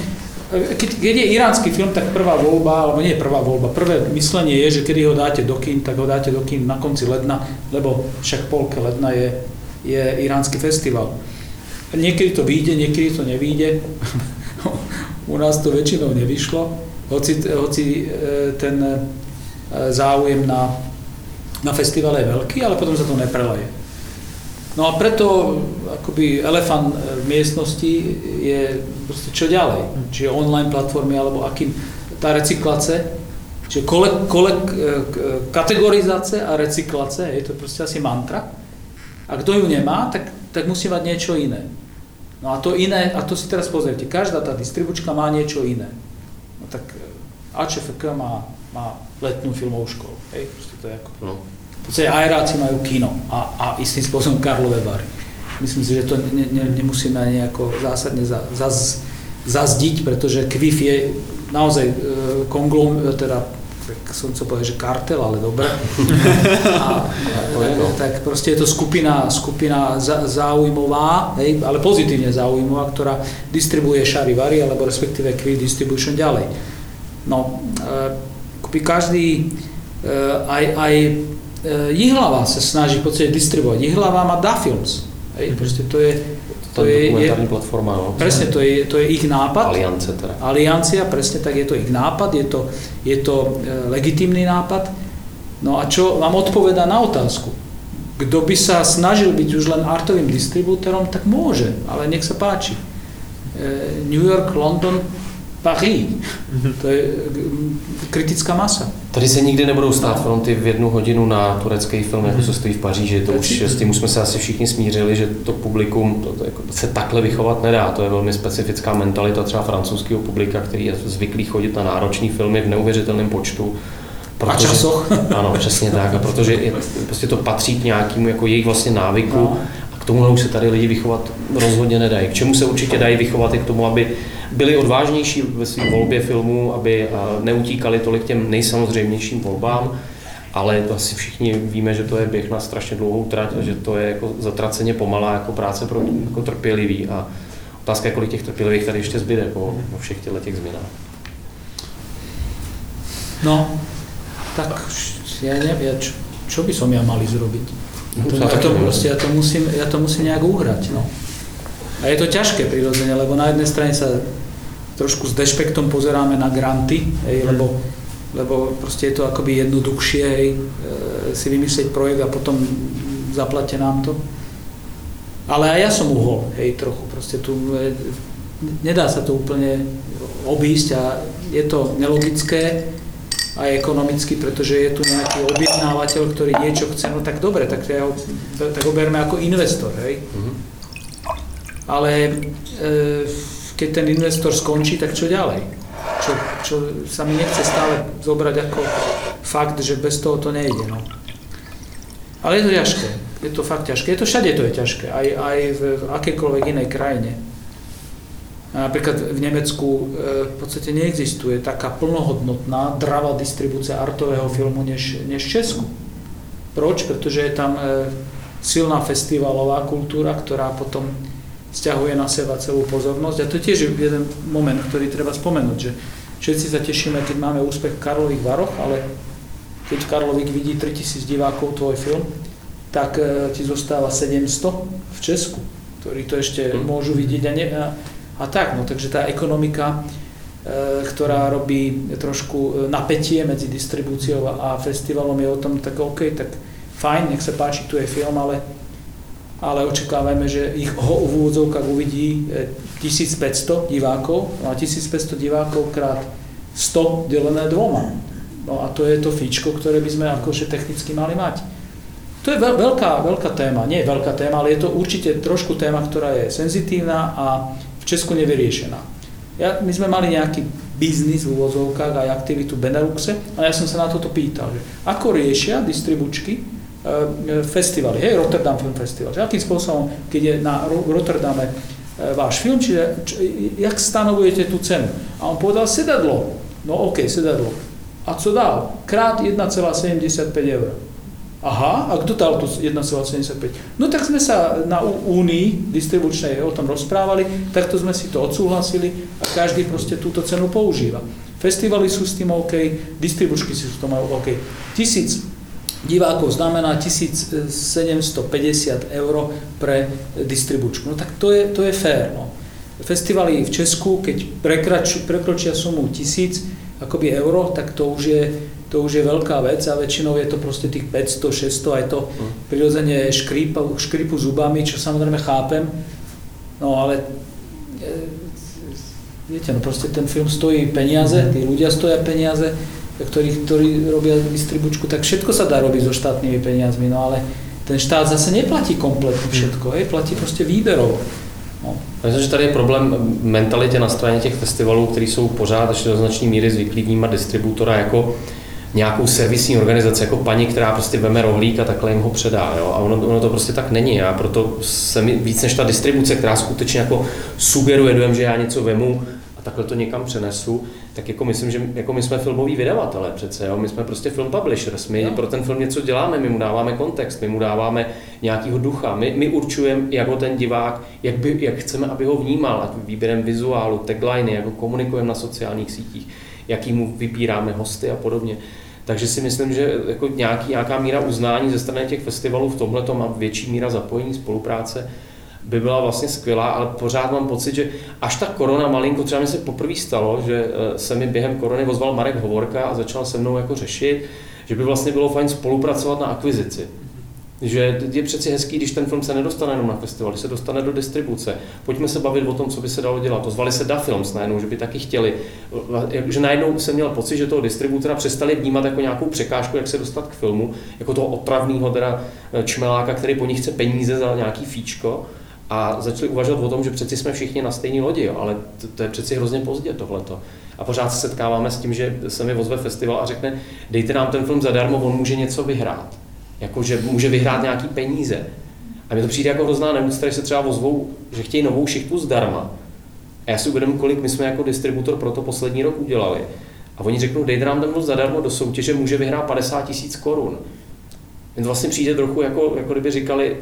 keď, keď je iránsky film, tak prvá voľba, alebo nie prvá voľba, prvé myslenie je, že keď ho dáte do kín, tak ho dáte do kín na konci ledna, lebo však polka ledna je, je iránsky festival. Niekedy to vyjde, niekedy to nevyjde. U nás to väčšinou nevyšlo, hoci, hoci e, ten e, záujem na, na festivale je veľký, ale potom sa to nepreleje. No a preto akoby elefant v miestnosti je proste čo ďalej. Čiže online platformy alebo akým tá recyklace, čiže kole, kole, e, kategorizácia a recyklace, je to proste asi mantra. A kto ju nemá, tak, tak musí mať niečo iné. No a to iné, a to si teraz pozrite, každá tá distribučka má niečo iné. No tak eh, AČFK má, má letnú filmovú školu, hej, to je ako... No. V podstate aeráci majú kino a, a istým spôsobom Karlové bary. Myslím si, že to ne, ne, nemusíme nejako zásadne za, zaz, zazdiť, pretože KVIF je naozaj e, konglom, teda tak som chcel povedať, že kartel, ale dobre. *laughs* A, tak, tak proste je to skupina, skupina záujmová, hej, ale pozitívne záujmová, ktorá distribuje šary vary, alebo respektíve Quill Distribution ďalej. No, e, každý, e, aj, aj e, Jihlava sa snaží v podstate distribuovať. Jihlava má Dafilms. Hej, proste to je, to je, je platforma, no. Presne, to je, to je ich nápad. Aliance teda. Aliancia, presne tak, je to ich nápad, je to, je to e, legitímny nápad. No a čo vám odpoveda na otázku? Kto by sa snažil byť už len artovým distribútorom, tak môže, ale nech sa páči. E, New York, London, Paris. Mm-hmm. To je kritická masa. Tady se nikdy nebudou stát fronty v jednu hodinu na turecký film, jako se stojí v Paříži. To už, s tím už jsme se asi všichni smířili, že to publikum to, to jako, se takhle vychovat nedá. To je velmi specifická mentalita třeba francouzského publika, který je zvyklý chodit na náročné filmy v neuvěřitelném počtu. Protože, a časoch. *laughs* ano, přesně tak. A protože je, prostě to patří k nějakému jako jejich vlastně návyku. No. A k tomu už se tady lidi vychovat rozhodně nedají. K čemu se určitě dají vychovat i k tomu, aby byli odvážnější ve své volbě filmů, aby neutíkali tolik těm nejsamozřejmějším volbám, ale to asi všichni víme, že to je běh na strašně dlouhou trať a že to je jako zatraceně pomalá jako práce pro jako trpělivý a otázka je, kolik těch trpělivých tady ještě zbyde po, po všech těchto těch změnách. No, tak ja neviem, čo, čo by som ja mali zrobiť. To, to, to, proste, ja, to musím, ja to musím nejak uhrať. No. A je to ťažké prirodzene, lebo na jednej strane sa trošku s dešpektom pozeráme na granty, hej, mm. lebo, lebo proste je to akoby jednoduchšie hej, e, si vymyslieť projekt a potom zaplate nám to. Ale aj ja som uhol, hej, trochu. Proste tu e, nedá sa to úplne obísť a je to nelogické aj ekonomicky, pretože je tu nejaký objednávateľ, ktorý niečo chce, no tak dobre, tak, ja ho, tak ho berme ako investor, hej. Mm-hmm. Ale e, keď ten investor skončí, tak čo ďalej? Čo, čo sa mi nechce stále zobrať ako fakt, že bez toho to nejde. No. Ale je to ťažké. Je to fakt ťažké. Je to všade to je ťažké. Aj, aj v akékoľvek inej krajine. Napríklad v Nemecku e, v podstate neexistuje taká plnohodnotná, dravá distribúcia artového filmu než, než v Česku. Proč? Pretože je tam e, silná festivalová kultúra, ktorá potom stiahuje na seba celú pozornosť. A to je tiež jeden moment, ktorý treba spomenúť, že všetci sa tešíme, keď máme úspech v Karlových Varoch, ale keď Karlovík vidí 3000 divákov tvoj film, tak e, ti zostáva 700 v Česku. ktorí to ešte mm. môžu vidieť a, ne, a, a tak. No, takže tá ekonomika, e, ktorá robí trošku napätie medzi distribúciou a, a festivalom je o tom tak OK, tak fajn, nech sa páči, tu je film, ale, ale očakávame, že ich ho v úvodzovkách uvidí 1500 divákov, no a 1500 divákov krát 100 delené dvoma. No a to je to fíčko, ktoré by sme akože technicky mali mať. To je veľká, veľká téma, nie veľká téma, ale je to určite trošku téma, ktorá je senzitívna a v Česku nevyriešená. Ja, my sme mali nejaký biznis v úvozovkách aj aktivitu Beneluxe a ja som sa na toto pýtal, že ako riešia distribučky e, festivaly, hej, Rotterdam Film Festival, že akým spôsobom, keď je na Rotterdame e, váš film, čiže či, jak stanovujete tú cenu? A on povedal sedadlo. No OK, sedadlo. A co dál? Krát 1,75 eur. Aha, a kto dal tu 1,75? No tak sme sa na Únii distribučnej o tom rozprávali, takto sme si to odsúhlasili a každý proste túto cenu používa. Festivaly sú s tým OK, distribučky sú s tým OK. Tisíc divákov znamená 1750 eur pre distribučku. No tak to je, to je fér. No. Festivaly v Česku, keď prekrač, prekročia sumu 1000 akoby euro, tak to už je to už je veľká vec a väčšinou je to proste tých 500, 600, aj to mm. prirodzene škrípa, škrípu zubami, čo samozrejme chápem, no ale e, viete, no proste ten film stojí peniaze, mm. tí ľudia stoja peniaze, ktorí, ktorí robia distribučku, tak všetko sa dá robiť so štátnymi peniazmi, no ale ten štát zase neplatí kompletne mm. všetko, hej, platí proste výberov. No. Myslím, že tady je problém mentalitě na straně těch festivalů, který jsou pořád ještě do značné míry zvyklí vnímat distributora jako nějakou servisní organizaci, jako paní, která prostě veme rohlík a takhle jim ho předá. Jo? A ono, ono, to prostě tak není. A proto se mi víc než ta distribuce, která skutečně jako sugeruje dojem, že já něco vemu a takhle to někam přenesu, tak jako myslím, že jako my jsme filmoví vydavatelé přece, jo? my jsme prostě film publishers, my no. pro ten film něco děláme, my mu dáváme kontext, my mu dáváme nějakýho ducha, my, my určujeme, jak ho ten divák, jak, by, jak chceme, aby ho vnímal, ať výběrem vizuálu, tagliny, jak ho komunikujeme na sociálních sítích, jaký mu vybíráme hosty a podobně. Takže si myslím, že jako nějaký, nějaká míra uznání ze strany těch festivalů v tomhle a větší míra zapojení, spolupráce by byla vlastně skvělá, ale pořád mám pocit, že až ta korona malinko, třeba mi se poprvé stalo, že eh, se mi během korony ozval Marek Hovorka a začal se mnou jako řešit, že by vlastně bylo fajn spolupracovat na akvizici že je přeci hezký, když ten film se nedostane jenom na festival, se dostane do distribuce. Pojďme se bavit o tom, co by se dalo dělat. To zvali se Da Films najednou, že by taky chtěli. Že najednou jsem měl pocit, že toho distributora přestali vnímat jako nějakou překážku, jak se dostat k filmu, jako toho otravného teda eh, čmeláka, který po nich chce peníze za nějaký fíčko a začali uvažovat o tom, že přeci jsme všichni na stejné lodi, jo, ale to, to je přeci hrozně pozdě tohleto. A pořád se setkáváme s tím, že se mi ozve festival a řekne, dejte nám ten film zadarmo, on může něco vyhrát jako že může vyhrát nějaký peníze. A mi to přijde jako hrozná nemoc, tady se třeba ozvou, že chtějí novou šichtu zdarma. A já si uvědomím, kolik my jsme jako distributor pro to poslední rok udělali. A oni řeknou, dejte nám ten zadarmo do soutěže, může vyhrát 50 tisíc korun. Mně to vlastně přijde trochu, jako, jako kdyby říkali,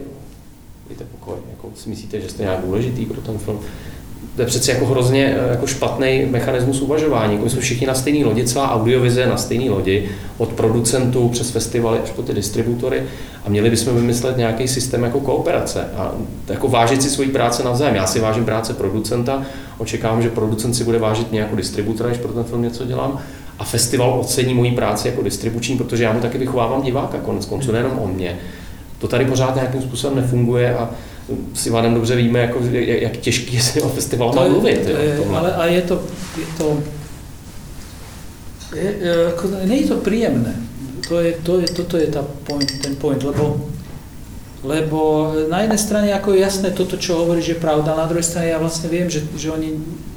víte pokoj, jako si myslíte, že jste nějak důležitý pro ten film to je přece jako hrozně eh, jako špatný mechanismus uvažování. Jako jsme všichni na stejné lodi, celá audiovize na stejné lodi, od producentů přes festivaly až po ty distributory a měli bychom vymyslet nějaký systém jako kooperace a jako vážit si svoji práce navzájem. Já si vážím práce producenta, očekávám, že producent si bude vážit mě distributora, když pro ten film něco dělám a festival ocení moji práci jako distribuční, protože já mu taky vychovávám diváka konec konců, nejenom o mě. To tady pořád nějakým způsobem nefunguje a s Ivanem dobře víme, jako, jak, jak těžký je si o festivalu to mluvit. Jo, ale a je to, je to je, ako, nie je to príjemné. To je, to je, toto je tá point, ten point, lebo, lebo na jednej strane ako je jasné toto, čo hovorí, že je pravda, na druhej strane ja vlastne viem, že, že oni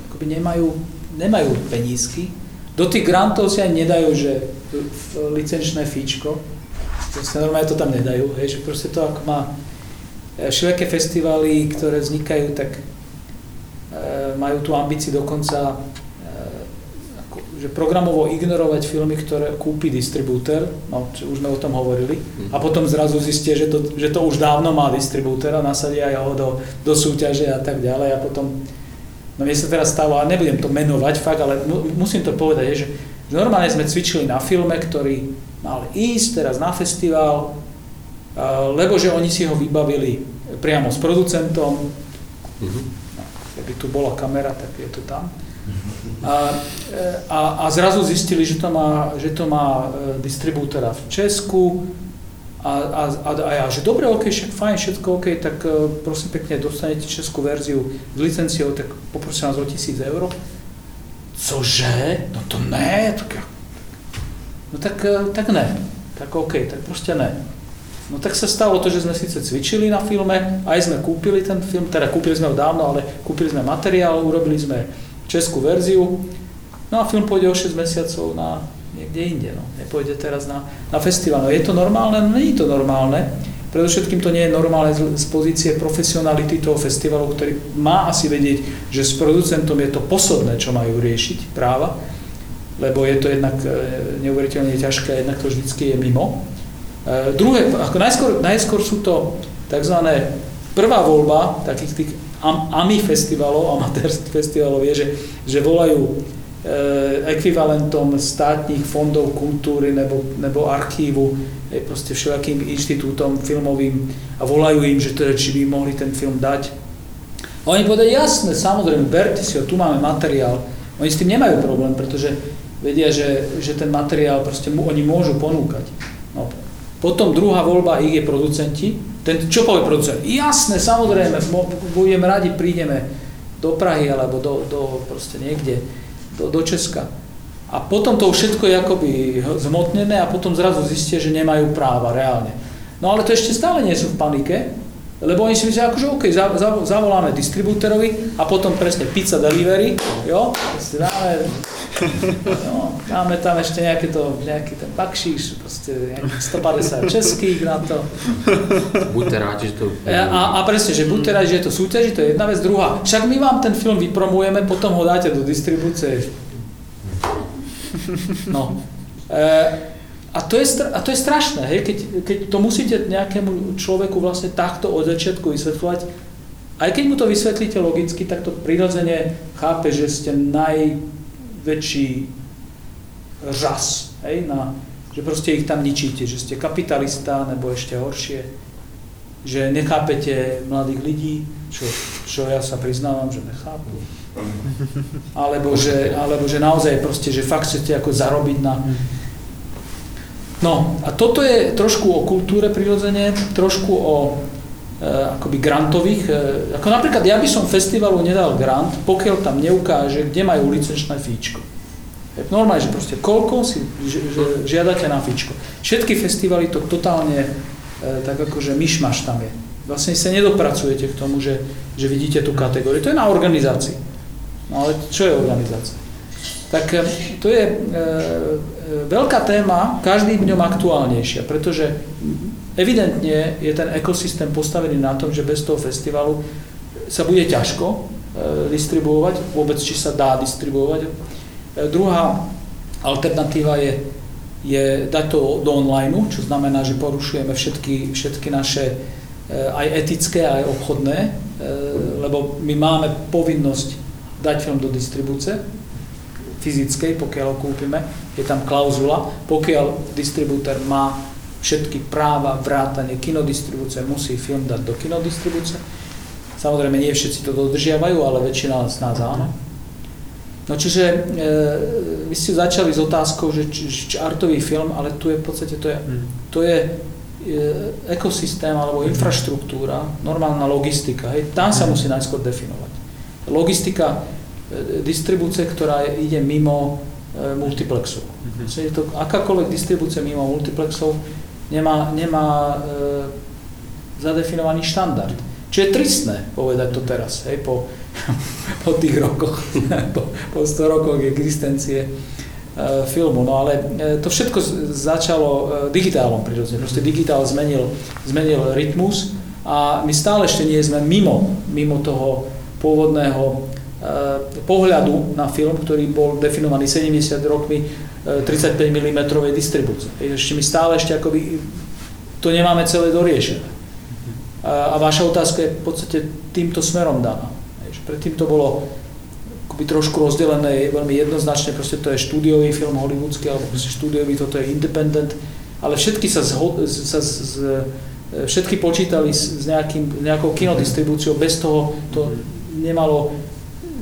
akoby nemajú, nemajú penízky. Do tých grantov si aj nedajú, že licenčné fíčko, proste normálne to tam nedajú, hej, že proste to ako má E, všelijaké festivaly, ktoré vznikajú, tak e, majú tú ambíciu dokonca e, že programovo ignorovať filmy, ktoré kúpi distribútor, no, čo už sme o tom hovorili, a potom zrazu zistia, že to, že to už dávno má distribútor a nasadia ho do, do súťaže a tak ďalej a potom, no mne sa teraz stalo, a nebudem to menovať fakt, ale mu, musím to povedať, že, že normálne sme cvičili na filme, ktorý mal ísť teraz na festival, lebo že oni si ho vybavili priamo s producentom. No, keby tu bola kamera, tak je to tam. A, a, a zrazu zistili, že to má, že to má e, distribútora v Česku a, a, a, a ja, že dobre, ok, však fajn, všetko ok, tak prosím pekne, dostanete českú verziu s licenciou, tak poprosím vás o tisíc eur. Cože? No to ne, tak, no tak, e, tak ne, tak ok, tak proste ne. No tak sa stalo to, že sme síce cvičili na filme, aj sme kúpili ten film, teda kúpili sme ho dávno, ale kúpili sme materiál, urobili sme českú verziu. No a film pôjde o 6 mesiacov na niekde inde. No. Nepôjde teraz na, na festival. No je to normálne? No nie je to normálne. Predovšetkým to nie je normálne z pozície profesionality toho festivalu, ktorý má asi vedieť, že s producentom je to posledné, čo majú riešiť práva, lebo je to jednak e, neuveriteľne ťažké jednak to vždycky je mimo. E, druhé, ako najskôr, najskôr sú to tzv. prvá voľba takých tých AMI festivalov, amatérských *laughs* festivalov je, že, že volajú e, ekvivalentom státnych fondov kultúry nebo, nebo archívu, proste všelakým inštitútom filmovým a volajú im, že teda, či by mohli ten film dať. A oni povedali, jasné, samozrejme, berte si ho, tu máme materiál. Oni s tým nemajú problém, pretože vedia, že, že ten materiál proste mu, oni môžu ponúkať. No. Potom druhá voľba ich je producenti, ten, čo povie producent? Jasné, samozrejme, budeme radi, prídeme do Prahy alebo do, do proste niekde, do, do Česka. A potom to všetko je akoby zmotnené a potom zrazu zistia, že nemajú práva reálne. No ale to ešte stále nie sú v panike, lebo oni si myslia, akože OK, zavoláme distribútorovi a potom presne pizza delivery, jo, dáme No, máme tam ešte nejaké to, nejaký ten bakšíš, proste 150 českých na to. Buďte rádi, že to... A, a presne, že buďte rádi, že je to súťaži, to je jedna vec. Druhá, však my vám ten film vypromujeme, potom ho dáte do distribúcie. No. E, a to, je, a to je strašné, hej? Keď, keď to musíte nejakému človeku vlastne takto od začiatku vysvetľovať, aj keď mu to vysvetlíte logicky, tak to prirodzene chápe, že ste naj, väčší žas, hej, na, že proste ich tam ničíte, že ste kapitalista, nebo ešte horšie, že nechápete mladých ľudí, čo, čo ja sa priznávam, že nechápu. Alebo že, alebo že naozaj proste, že fakt chcete ako zarobiť na... No a toto je trošku o kultúre prirodzene, trošku o akoby grantových, e, ako napríklad ja by som festivalu nedal grant, pokiaľ tam neukáže, kde majú licenčné fíčko. Normálne, že proste koľko si žiadate na fíčko. Všetky festivaly to totálne e, tak akože myšmaš tam je. Vlastne sa nedopracujete k tomu, že, že vidíte tú kategóriu. To je na organizácii. No ale čo je organizácia? Tak to je e, veľká téma, každým dňom aktuálnejšia, pretože Evidentne je ten ekosystém postavený na tom, že bez toho festivalu sa bude ťažko e, distribuovať, vôbec či sa dá distribuovať. E, druhá alternatíva je, je dať to do online, čo znamená, že porušujeme všetky, všetky naše aj etické, aj obchodné, lebo my máme povinnosť dať film do distribúcie fyzickej, pokiaľ ho kúpime, je tam klauzula, pokiaľ distribútor má všetky práva, vrátanie kinodistribúcie, musí film dať do kinodistribúcie. Samozrejme, nie všetci to dodržiavajú, ale väčšina z nás áno. No čiže e, vy ste začali s otázkou, že či, či artový film, ale tu je v podstate, to je, hmm. to je e, ekosystém alebo infraštruktúra, normálna logistika. Hej, tam sa hmm. musí najskôr definovať. Logistika distribúcie, ktorá ide mimo e, multiplexov. Mm-hmm. Je to akákoľvek distribúcia mimo multiplexov nemá, nemá e, zadefinovaný štandard. Čo je tristné povedať to teraz, hej, po, *laughs* po tých rokoch, *laughs* po, po 100 rokoch existencie e, filmu. No ale e, to všetko začalo e, digitálom prirodzene. Proste digitál zmenil, zmenil rytmus a my stále ešte nie sme mimo, mimo toho pôvodného pohľadu na film, ktorý bol definovaný 70 rokmi 35 mm distribúcie. Ešte my stále ešte akoby to nemáme celé doriešené. A, a vaša otázka je v podstate týmto smerom daná. Predtým to bolo akoby trošku rozdelené veľmi jednoznačne, proste to je štúdiový film hollywoodsky, alebo proste štúdiový, toto je independent, ale všetky sa, zho, sa z, z, všetky počítali s, s nejakým, nejakou kinodistribúciou, bez toho to nemalo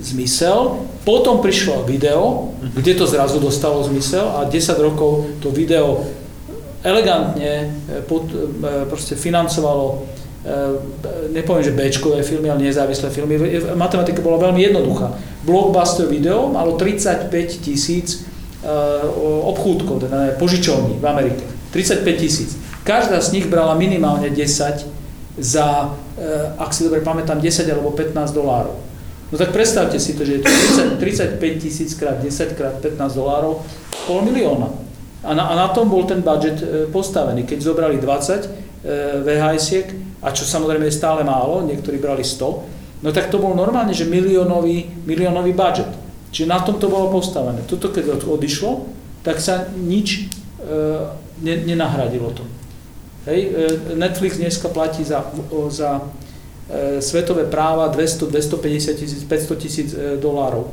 zmysel. Potom prišlo video, kde to zrazu dostalo zmysel a 10 rokov to video elegantne e, pod, e, proste financovalo e, nepoviem, že Bčkové filmy, ale nezávislé filmy. Matematika bola veľmi jednoduchá. Blockbuster video malo 35 tisíc obchúdkov, teda požičovní v Amerike. 35 tisíc. Každá z nich brala minimálne 10 za, ak si dobre pamätám, 10 alebo 15 dolárov. No tak predstavte si to, že je to 30, 35 tisíc krát 10 krát 15 dolárov, pol milióna. A na, a na tom bol ten budget e, postavený. Keď zobrali 20 e, VHS-iek, a čo samozrejme je stále málo, niektorí brali 100, no tak to bol normálne, že miliónový, miliónový budget. Čiže na tom to bolo postavené. Toto keď odišlo, tak sa nič e, ne, nenahradilo to. Hej, e, Netflix dneska platí za, za svetové práva 200, 250 tisíc, 500 tisíc e, dolárov.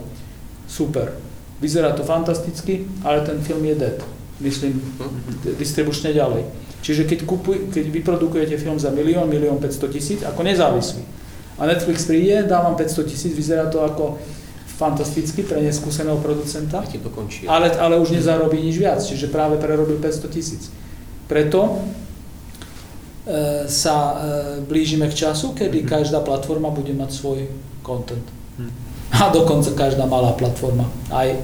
Super. Vyzerá to fantasticky, ale ten film je dead. Myslím, distribučne ďalej. Čiže keď, kupuj, keď vyprodukujete film za milión, milión 500 tisíc, ako nezávislý, a Netflix príde, dávam 500 tisíc, vyzerá to ako fantasticky pre neskúseného producenta. Ale, ale už nezarobí nič viac, čiže práve prerobil 500 tisíc. Preto E, sa e, blížime k času, kedy mhm. každá platforma bude mať svoj content. Mhm. A dokonca každá malá platforma, aj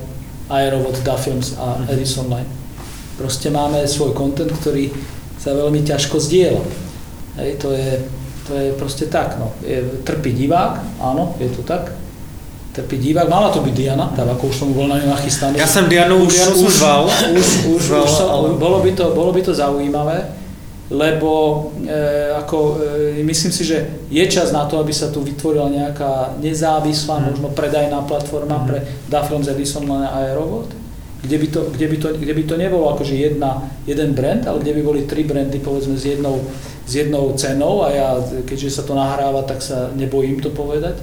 Aerovod, Dafilms a mhm. Edison Line. Proste máme svoj content, ktorý sa veľmi ťažko zdieľa. Hej, to je, to je proste tak. No. Je, trpí divák, áno, je to tak. Trpí divák, mala to byť Diana, tak ako už som bol na ňu nachystaný. Ja som Dianu už, Dianu už, zval. Už, už, už, už som, ale... bolo, by to, bolo by to zaujímavé lebo e, ako, e, myslím si, že je čas na to, aby sa tu vytvorila nejaká nezávislá, mm. možno predajná platforma mm. pre Dafrons Edison a Aerovod, kde by, to, kde, by to, kde by to nebolo akože jedna, jeden brand, ale kde by boli tri brandy povedzme s jednou, s jednou cenou a ja, keďže sa to nahráva, tak sa nebojím to povedať.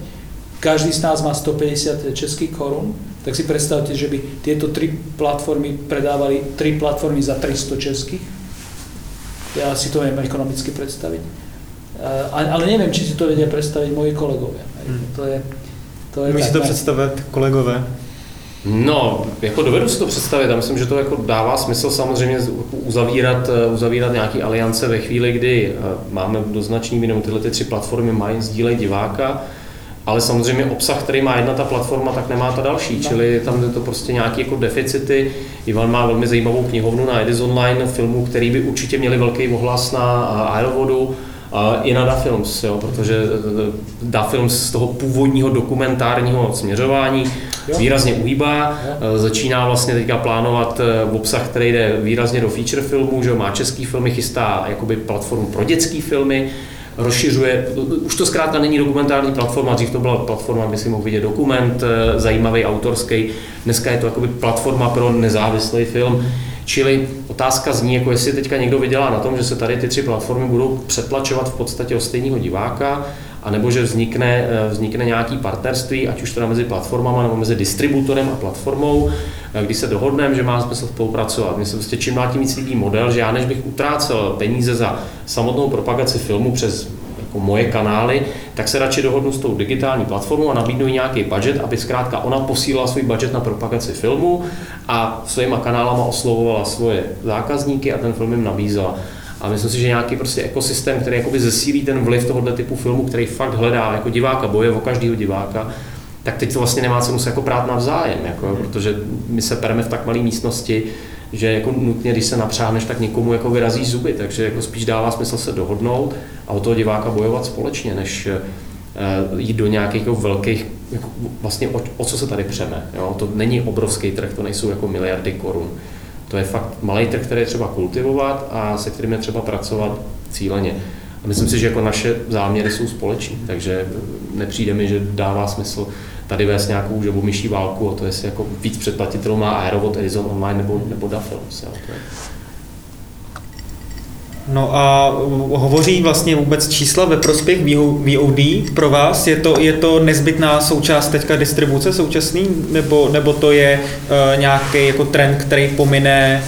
Každý z nás má 150 českých korún, tak si predstavte, že by tieto tri platformy predávali tri platformy za 300 českých ja si to viem ekonomicky predstaviť. Ale neviem, či si to vedia predstaviť moji kolegovia. Hmm. To je, to je Můžeš si to představit kolegové? No, jako dovedu si to představit a myslím, že to jako dává smysl samozřejmě uzavírat, uzavírat nějaký aliance ve chvíli, kdy eh, máme do značný míry tyhle ty tři platformy mají, sdílej diváka, ale samozřejmě obsah, který má jedna ta platforma, tak nemá ta další, no. čili tam je to prostě nějaké jako deficity. Ivan má velmi zajímavou knihovnu na Edis Online filmů, který by určitě měli velký ohlas na Aerovodu, i na DaFilms, jo, protože eh, DaFilms z toho původního dokumentárního směřování jo. výrazně uhýbá, jo. Eh, začíná vlastně teďka plánovat obsah, který jde výrazně do feature filmů, že má český filmy, chystá jakoby platformu pro dětské filmy, rozšiřuje, už to zkrátka není dokumentární platforma, dřív to byla platforma, kde si mohl vidět dokument, eh, zajímavý, autorský, dneska je to jakoby platforma pro nezávislý film, Čili otázka zní, jako jestli teďka někdo vydělá na tom, že se tady ty tři platformy budou přetlačovat v podstatě o stejného diváka, anebo že vznikne, eh, vznikne nějaký partnerství, ať už teda mezi platformama nebo mezi distributorem a platformou, když se dohodneme, že má smysl spolupracovat. Mně se prostě čím dál tím víc líbí model, že já než bych utrácel peníze za samotnou propagaci filmu přes jako moje kanály, tak se radši dohodnu s tou digitální platformou a nabídnu jí nějaký budget, aby zkrátka ona posílala svůj budget na propagaci filmu a svýma kanálama oslovovala svoje zákazníky a ten film jim nabízela. A myslím si, že nějaký prostě ekosystém, který jakoby zesílí ten vliv tohoto typu filmu, který fakt hledá jako diváka, boje o každého diváka, tak teď to vlastně nemá cenu se jako prát navzájem, jako, hmm. protože my se pereme v tak malé místnosti, že jako nutně, když se napřáhneš, tak někomu jako vyrazí zuby, takže jako spíš dává smysl se dohodnout a o toho diváka bojovat společně, než uh, jít do nějakých jako velkých, jako vlastně o, o, co se tady přeme. Jo? To není obrovský trh, to nejsou jako miliardy korun. To je fakt malý trh, který je třeba kultivovat a se kterým je třeba pracovat cíleně. A myslím si, že jako naše záměry jsou společní, takže nepřijde mi, že dává smysl tady vést nějakou žabomyší válku o to, jestli jako víc předplatitelů má Aerovod, Edison Online nebo, nebo DaFilms. No a hovoří vlastně vůbec čísla ve prospěch VOD pro vás? Je to, je to nezbytná součást teďka distribuce současný, nebo, nebo to je uh, nějaký jako trend, který pomine,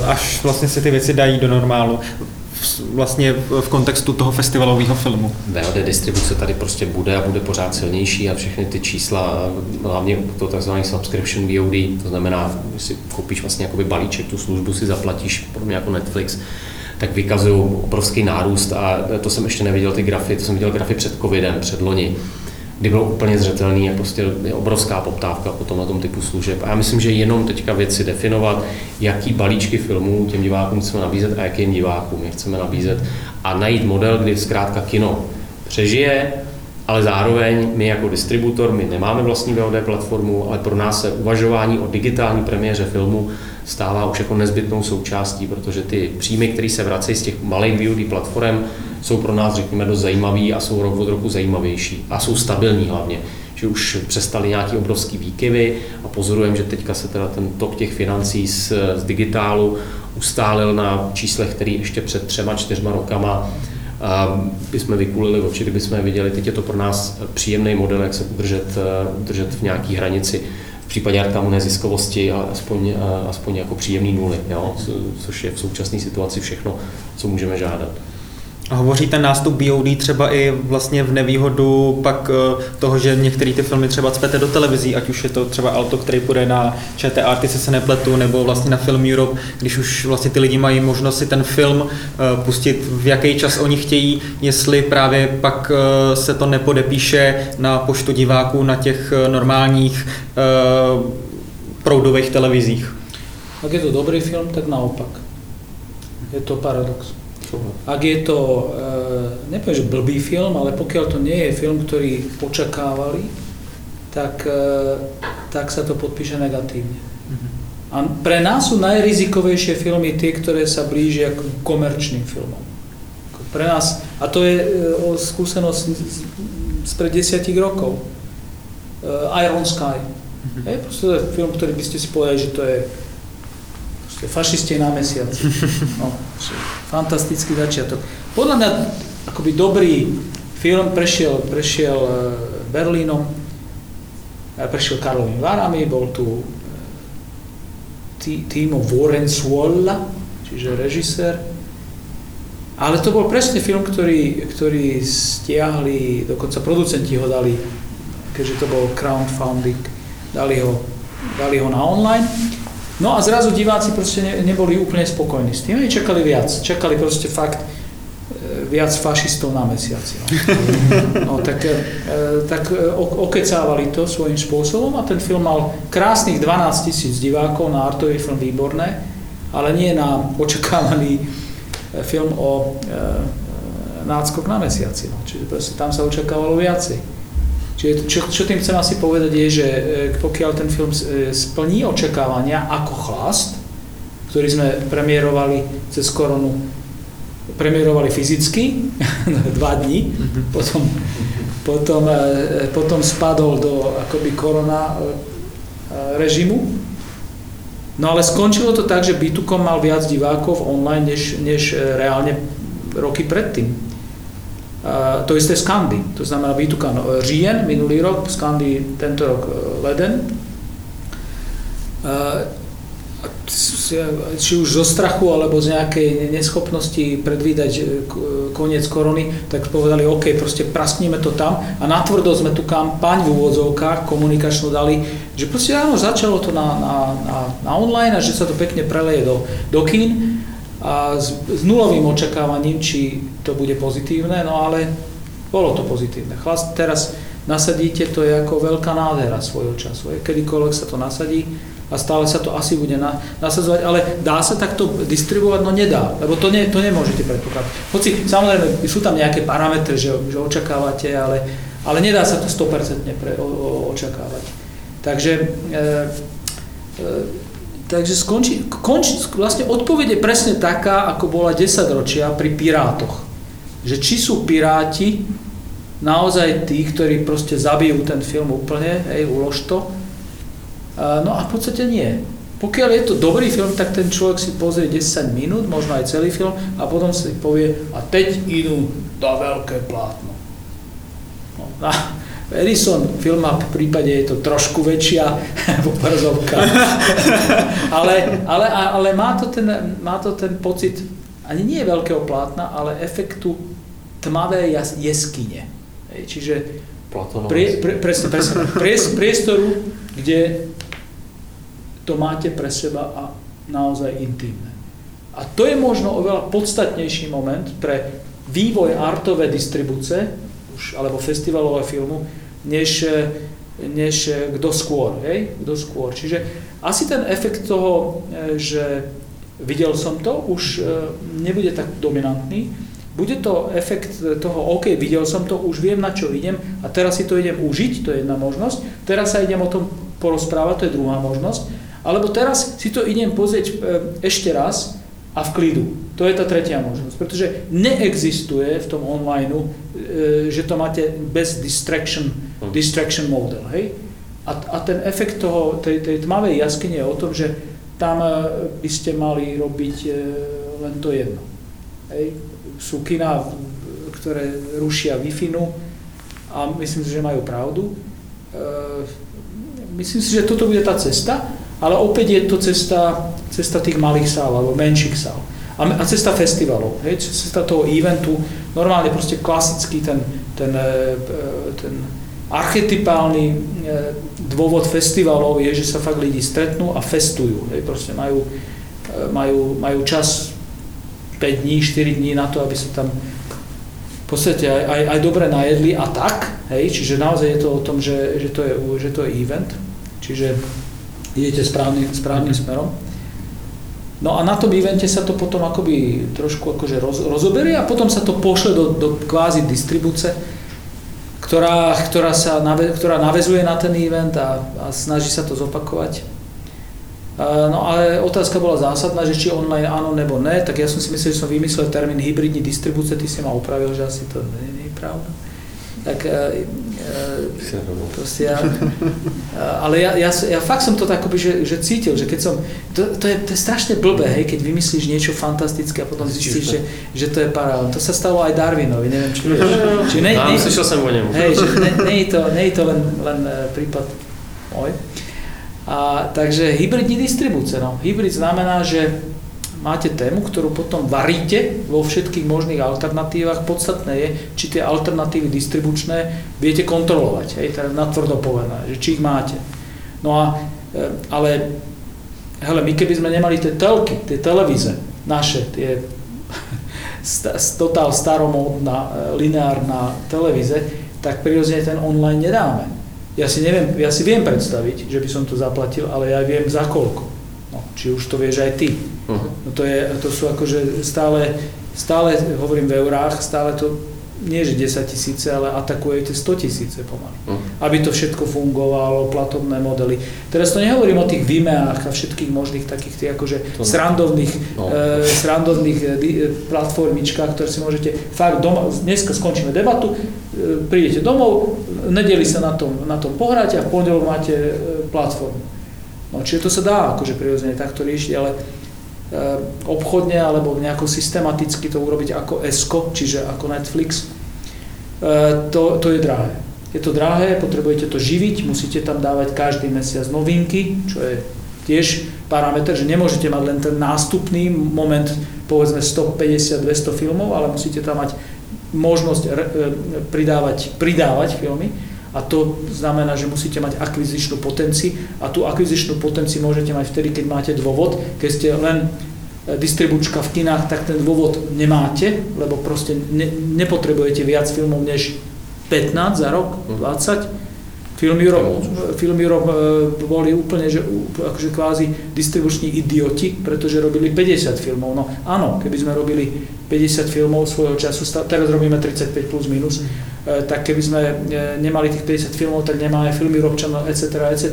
uh, až vlastně se ty věci dají do normálu? Vlastně v kontextu toho festivalového filmu. VOD distribuce tady prostě bude a bude pořád silnější a všechny ty čísla, hlavně to tzv. subscription VOD, to znamená, si koupíš vlastně jakoby balíček, tu službu si zaplatíš, podobně jako Netflix, tak vykazují obrovský nárůst a to jsem ještě neviděl ty grafy, to jsem viděl grafy před covidem, před loni kdy bylo úplně zřetelný, jak prostě je obrovská poptávka po tomhle tom typu služeb. A já myslím, že jenom teďka věci definovat, jaký balíčky filmů těm divákům chceme nabízet a jakým divákům je chceme nabízet a najít model, kdy zkrátka kino přežije, ale zároveň my jako distributor, my nemáme vlastní VOD platformu, ale pro nás se uvažování o digitální premiéře filmu stává už jako nezbytnou součástí, protože ty příjmy, které se vracejí z těch malých VOD platform, jsou pro nás, řekněme, dost zajímavý a jsou rok od roku zajímavější a jsou stabilní hlavně že už přestali nějaký obrovský výkyvy a pozorujeme, že teďka se teda ten tok těch financí z, z digitálu ustálil na číslech, který ještě před třema, čtyřma rokama bychom vykulili oči, kdyby jsme viděli. Teď je to pro nás příjemný model, jak se udržet, udržet v nějaký hranici v případě reklamu neziskovosti, aspoň, aspoň jako příjemný nuly, jo? což je v současné situaci všechno, co můžeme žádat. Hovoří ten nástup BOD třeba i vlastně v nevýhodu pak eh, toho, že některé ty filmy třeba cpete do televizí, ať už je to třeba Alto, který půjde na ČT ty se nepletu, nebo vlastně na Film Europe, když už vlastně ty lidi mají možnost si ten film eh, pustit v jaký čas oni chtějí, jestli právě pak eh, se to nepodepíše na poštu diváků na těch normálních proudových televizích. Ak je to dobrý film, tak naopak. Je to paradox. Ak je to, e, nepoviem, že blbý film, ale pokiaľ to nie je film, ktorý očakávali, tak, e, tak sa to podpíše negatívne. Mhm. A pre nás sú najrizikovejšie filmy tie, ktoré sa blížia k komerčným filmom. Pre nás, a to je e, o skúsenosť z pred desiatich rokov. Iron Sky. Mm-hmm. Je proste film, ktorý by ste si povedali, že to je fašisti na mesiaci. *laughs* No, fantastický začiatok. Podľa mňa akoby dobrý film prešiel, prešiel e, Berlínom, e, prešiel Karlovým Varami, bol tu e, Timo Vorensuolla, čiže režisér. Ale to bol presne film, ktorý, ktorý stiahli, dokonca producenti ho dali, keďže to bol crowdfunding, dali ho, dali ho na online. No a zrazu diváci proste ne, neboli úplne spokojní s tým, oni čakali viac, čakali proste fakt e, viac fašistov na mesiaci. No, *laughs* no tak, e, tak e, okecávali to svojím spôsobom a ten film mal krásnych 12 tisíc divákov na artový film výborné, ale nie na očakávaný film o náckok na mesiaci. No. Čiže proste tam sa očakávalo viacej. Čiže čo, čo tým chcem asi povedať je, že e, pokiaľ ten film e, splní očakávania ako chlast, ktorý sme premiérovali cez koronu, premiérovali fyzicky, *laughs* dva dní, mhm. potom, potom, e, potom spadol do akoby korona režimu. No ale skončilo to tak, že Bitukom mal viac divákov online, než, než reálne roky predtým to isté Skandy, to znamená Výtuka no, říjen minulý rok, Skandy tento rok e, leden. Či už zo strachu alebo z nejakej neschopnosti predvídať e, koniec korony, tak povedali, OK, proste praskneme to tam. A natvrdo sme tu kampaň v úvodzovkách komunikačnú dali, že proste áno, začalo to na, na, na, na online a že sa to pekne preleje do, do kín a s, s nulovým očakávaním, či to bude pozitívne, no ale bolo to pozitívne. Chlast teraz nasadíte, to je ako veľká nádhera svojho času. Kedykoľvek sa to nasadí a stále sa to asi bude na, nasadzovať, ale dá sa takto distribuovať? No nedá, lebo to, ne, to nemôžete predpokladať. Hoci samozrejme sú tam nejaké parametre, že, že očakávate, ale, ale nedá sa to 100% pre, o, o, očakávať. Takže e, e, Takže skončí, končí, vlastne odpoveď je presne taká, ako bola 10 ročia pri pirátoch. Že či sú piráti naozaj tí, ktorí proste zabijú ten film úplne, hej, ulož to. No a v podstate nie. Pokiaľ je to dobrý film, tak ten človek si pozrie 10 minút, možno aj celý film a potom si povie, a teď idú do veľké plátno. No, Edison Filmap v prípade je to trošku väčšia *laughs* obrazovka. *laughs* ale, ale, ale má, to ten, má to ten pocit ani nie veľkého plátna, ale efektu tmavé jeskyne. Čiže prie, pre, presne, presne, pries, priestoru, kde to máte pre seba a naozaj intimné. A to je možno oveľa podstatnejší moment pre vývoj artové distribúce, už, alebo festivalové filmu, než, než kto skôr. Hej? Kto skôr. Čiže asi ten efekt toho, e, že videl som to, už e, nebude tak dominantný. Bude to efekt toho, OK, videl som to, už viem, na čo idem a teraz si to idem užiť, to je jedna možnosť. Teraz sa idem o tom porozprávať, to je druhá možnosť. Alebo teraz si to idem pozrieť e, ešte raz a v klidu. To je tá tretia možnosť. Pretože neexistuje v tom online, e, že to máte bez distraction, hm. distraction model. Hej? A, a ten efekt toho, tej, tej tmavej jaskyne je o tom, že tam e, by ste mali robiť len to jedno. Hej? Sú kina, ktoré rušia wi a myslím si, že majú pravdu. Myslím si, že toto bude tá cesta. Ale opäť je to cesta, cesta tých malých sál alebo menších sál. A, a cesta festivalov, hej, cesta toho eventu, normálne proste klasický ten, ten, e, ten archetypálny e, dôvod festivalov je, že sa fakt lidi stretnú a festujú. Hej, proste majú, e, majú, majú čas 5 dní, 4 dní na to, aby sa tam v podstate aj, aj, aj dobre najedli a tak. Hej, čiže naozaj je to o tom, že, že, to, je, že to je event. Čiže idete správny, správnym smerom. No a na tom evente sa to potom akoby trošku akože roz, rozoberie a potom sa to pošle do, do kvázi distribúce, ktorá, ktorá, sa nave, ktorá navezuje na ten event a, a snaží sa to zopakovať. No ale otázka bola zásadná, že či online áno nebo ne, tak ja som si myslel, že som vymyslel termín hybridní distribúcie, ty si ma upravil, že asi to nie, nie je pravda. Tak Proste ja, ale ja, ja, ja fakt som to tak akoby, že, že cítil, že keď som, to, to, je, to je strašne blbé, hej, keď vymyslíš niečo fantastické a potom zistíš, že, že to je paralel. To sa stalo aj Darwinovi, neviem, či vieš. Či ne, ne, slyšel som o nemu. Hej, že ne, ne, je to, ne je to len, len e, prípad môj. A, takže hybridní distribúce. No. Hybrid znamená, že máte tému, ktorú potom varíte vo všetkých možných alternatívach. Podstatné je, či tie alternatívy distribučné viete kontrolovať, hej, teda natvrdo povedané, že či ich máte. No a, e, ale hele, my keby sme nemali tie telky, tie televíze, naše, tie *laughs* totál staromódna, e, lineárna televíze, tak prirodzene ten online nedáme. Ja si, neviem, ja si viem predstaviť, že by som to zaplatil, ale ja viem za koľko. No, či už to vieš aj ty. Uh-huh. No to, je, to sú akože stále, stále, hovorím v eurách, stále to nie že 10 tisíce, ale atakujete 100 tisíce pomaly. Uh-huh. Aby to všetko fungovalo, platobné modely. Teraz to nehovorím o tých Vimeách a všetkých možných takých tých akože to srandovných, no. e, srandovných e, e, platformičkách, ktoré si môžete fakt doma, dneska skončíme debatu, e, prídete domov, nedeli sa na tom, na tom pohráte a v pondelok máte e, platformu. No, čiže to sa dá akože prirodzene takto riešiť, ale obchodne alebo nejako systematicky to urobiť ako ESCO, čiže ako Netflix, eh, to, to je drahé. Je to drahé, potrebujete to živiť, musíte tam dávať každý mesiac novinky, čo je tiež parameter, že nemôžete mať len ten nástupný moment, povedzme 150-200 filmov, ale musíte tam mať možnosť eh, pridávať, pridávať filmy a to znamená, že musíte mať akvizičnú potenciu a tú akvizičnú potenciu môžete mať vtedy, keď máte dôvod. Keď ste len e, distribučka v kinách, tak ten dôvod nemáte, lebo proste ne, nepotrebujete viac filmov než 15 za rok, 20. Film Europe, Film Europe e, boli úplne, že akože kvázi distribuční idioti, pretože robili 50 filmov. No áno, keby sme robili 50 filmov svojho času, teraz robíme 35 plus minus, e, tak keby sme e, nemali tých 50 filmov, tak nemáme filmy Robčanov, etc., etc.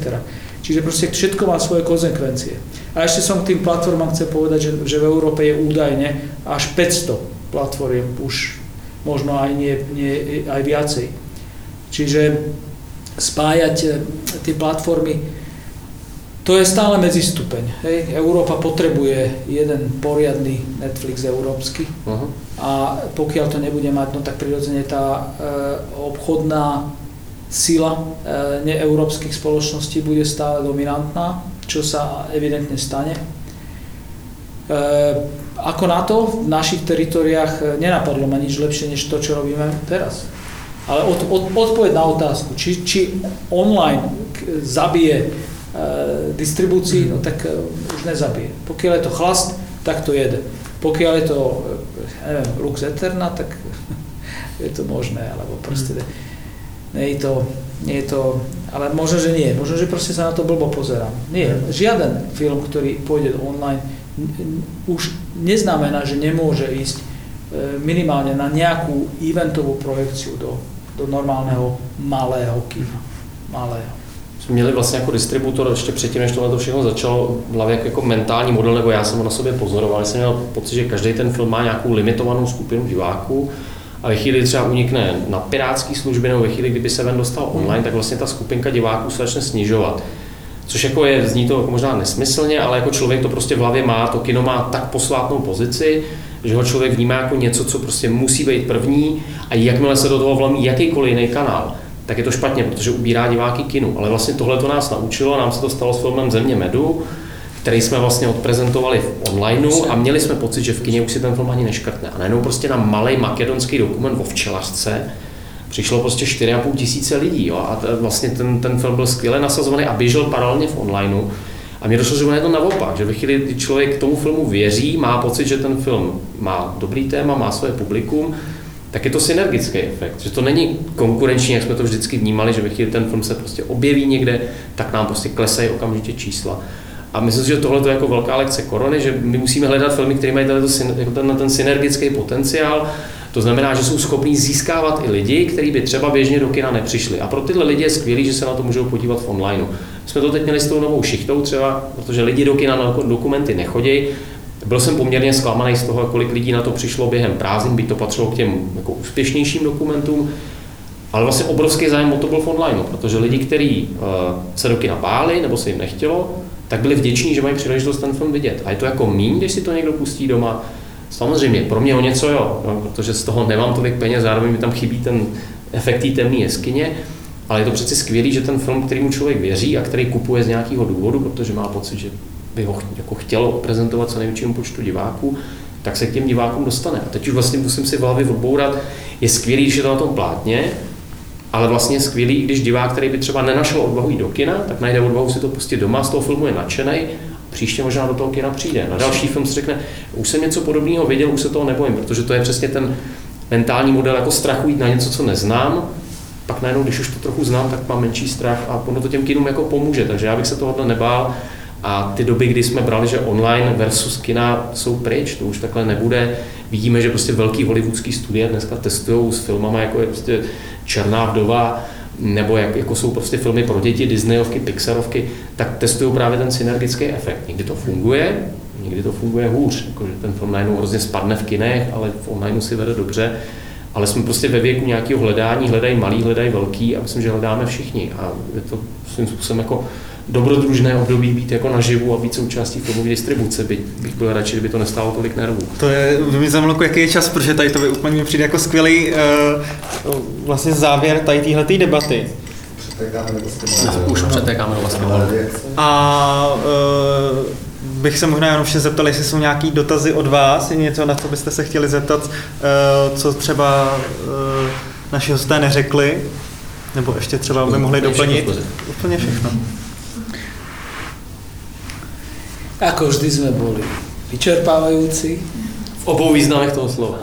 Čiže proste všetko má svoje konsekvencie. A ešte som k tým platformám chcel povedať, že, že v Európe je údajne až 500 platform, už možno aj, nie, nie, aj viacej. Čiže spájať e, tie platformy, to je stále medzistupeň. Hej. Európa potrebuje jeden poriadny Netflix európsky uh-huh. a pokiaľ to nebude mať, no tak prirodzene tá e, obchodná sila e, neeurópskych spoločností bude stále dominantná, čo sa evidentne stane. ako na to v našich teritoriách nenapadlo ma nič lepšie, než to, čo robíme teraz. Ale od, od, odpoveď na otázku, či, či online zabije e, distribúcii, no tak e, už nezabije. Pokiaľ je to chlast, tak to jede. Pokiaľ je to, e, neviem, lux eterna, tak *laughs* je to možné, alebo proste nie je to, nie je to, ale možno, že nie, možno, že proste sa na to blbo pozerám. Nie, žiaden film, ktorý pôjde online, už neznamená, že nemôže ísť e, minimálne na nejakú eventovú projekciu do, do normálneho malého kina. Malého. Jsme měli vlastně jako distributor ještě předtím, než tohle to všechno začalo, v hlavě jako mentální model, nebo já jsem ho na sobě pozoroval, jsem měl pocit, že každý ten film má nějakou limitovanou skupinu diváků, a ve chvíli třeba unikne na pirátské služby nebo ve chvíli, kdyby se ven dostal online, tak vlastně ta skupinka diváků se začne snižovat. Což jako je, zní to možná nesmyslně, ale jako člověk to prostě v hlavě má, to kino má tak posvátnou pozici, že ho člověk vnímá jako něco, co prostě musí být první a jakmile se do toho vlamí jakýkoliv jiný kanál, tak je to špatně, protože ubírá diváky kinu. Ale vlastně tohle to nás naučilo, nám se to stalo s filmem Země medu, který jsme vlastně odprezentovali v onlineu a měli jsme pocit, že v kině už si ten film ani neškrtne. A najednou prostě na malý makedonský dokument o včelařce přišlo prostě 4,5 tisíce lidí. Jo? A vlastně ten, ten film byl skvěle nasazovaný a běžel paralelně v onlineu. A mě došlo, že je to naopak, že ve chvíli, kdy člověk tomu filmu věří, má pocit, že ten film má dobrý téma, má své publikum, tak je to synergický efekt, že to není konkurenční, jak jsme to vždycky vnímali, že ve chvíli ten film se prostě objeví někde, tak nám prostě klesají okamžitě čísla. A myslím si, že tohle je jako velká lekce korony, že my musíme hledat filmy, které mají ten, ten synergický potenciál. To znamená, že jsou schopní získávat i lidi, kteří by třeba běžně do kina nepřišli. A pro tyhle lidi je skvělé, že se na to můžou podívat v onlineu. Jsme to teď měli s tou novou šichtou třeba, protože lidi do kina na dokumenty nechodí. Byl jsem poměrně zklamaný z toho, kolik lidí na to přišlo během prázdnin, by to patřilo k těm jako úspěšnějším dokumentům. Ale vlastně obrovský zájem o to byl v onlineu, protože lidi, kteří uh, se do kina báli nebo se jim nechtělo, tak byli vděční, že mají příležitost ten film vidět. A je to jako míň, když si to někdo pustí doma. Samozřejmě, pro mě o něco jo, no, protože z toho nemám tolik peněz, zároveň mi tam chybí ten efekt té temné jeskyně, ale je to přeci skvělý, že ten film, kterýmu člověk věří a který kupuje z nějakého důvodu, protože má pocit, že by ho jako chtělo prezentovat co největšímu počtu diváků, tak se k těm divákům dostane. A teď už vlastně musím si v hlavě odbourat, je skvělý, že to na tom plátně, ale vlastně skvělý, když divák, který by třeba nenašel odvahu jít do kina, tak najde odvahu si to pustit doma, z toho filmu je nadšený, příště možná do toho kina přijde. Na další film si řekne, už jsem něco podobného viděl, už se toho nebojím, protože to je přesně ten mentální model, jako strachu jít na něco, co neznám, pak najednou, když už to trochu znám, tak mám menší strach a ono to těm kinům jako pomůže, takže já bych se tohohle nebál. A ty doby, kdy jsme brali, že online versus kina jsou pryč, to už takhle nebude. Vidíme, že prostě velký hollywoodský studie dneska testují s filmama, jako je prostě Černá vdova, nebo jak, jako jsou prostě filmy pro děti, Disneyovky, Pixarovky, tak testují právě ten synergický efekt. Někdy to funguje, někdy to funguje hůř, jako, že ten film najednou hrozně spadne v kinech, ale v onlineu si vede dobře. Ale jsme prostě ve věku nějakého hledání, hledají malý, hledají velký a myslím, že hledáme všichni. A je to svým způsobem jako dobrodružné období být jako naživu a být součástí filmové distribuce, byť bych byl radši, kdyby to nestálo tolik nervů. To je, mi zajímalo, jaký je čas, protože tady to by úplně přijde jako skvělý uh, vlastně závěr tady téhle debaty. Už přetékáme vlastně. A uh, bych se možná jenom ještě zeptal, jestli jsou nějaký dotazy od vás, něco, na co byste se chtěli zeptat, uh, co třeba uh, naši hosté neřekli, nebo ještě třeba by mohli doplnit. Úplně všechno. Ako vždy sme boli vyčerpávajúci. V obou významech toho slova.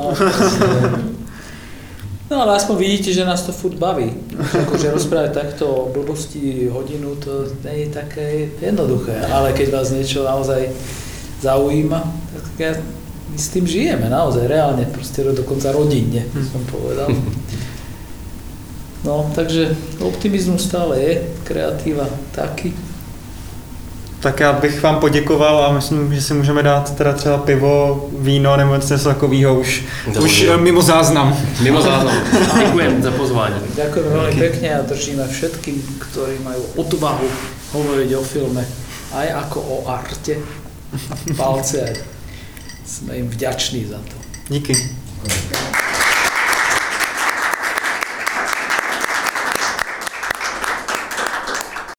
No ale aspoň vidíte, že nás to furt baví. Akože rozprávať takto o blbosti hodinu, to nie je také jednoduché. Ale keď vás niečo naozaj zaujíma, tak ja, my s tým žijeme naozaj, reálne, proste dokonca rodinne, som povedal. No, takže optimizmus stále je, kreatíva taky. Tak já bych vám poděkoval a myslím, že si můžeme dát teda třeba pivo, víno nebo něco takového už, už eh, mimo záznam. Mimo záznam. Děkujem za pozvání. Ďakujem veľmi pekne a držíme všetkým, ktorí majú odvahu hovoriť o filme aj ako o arte. Palce. Sme im vďační za to. Díky.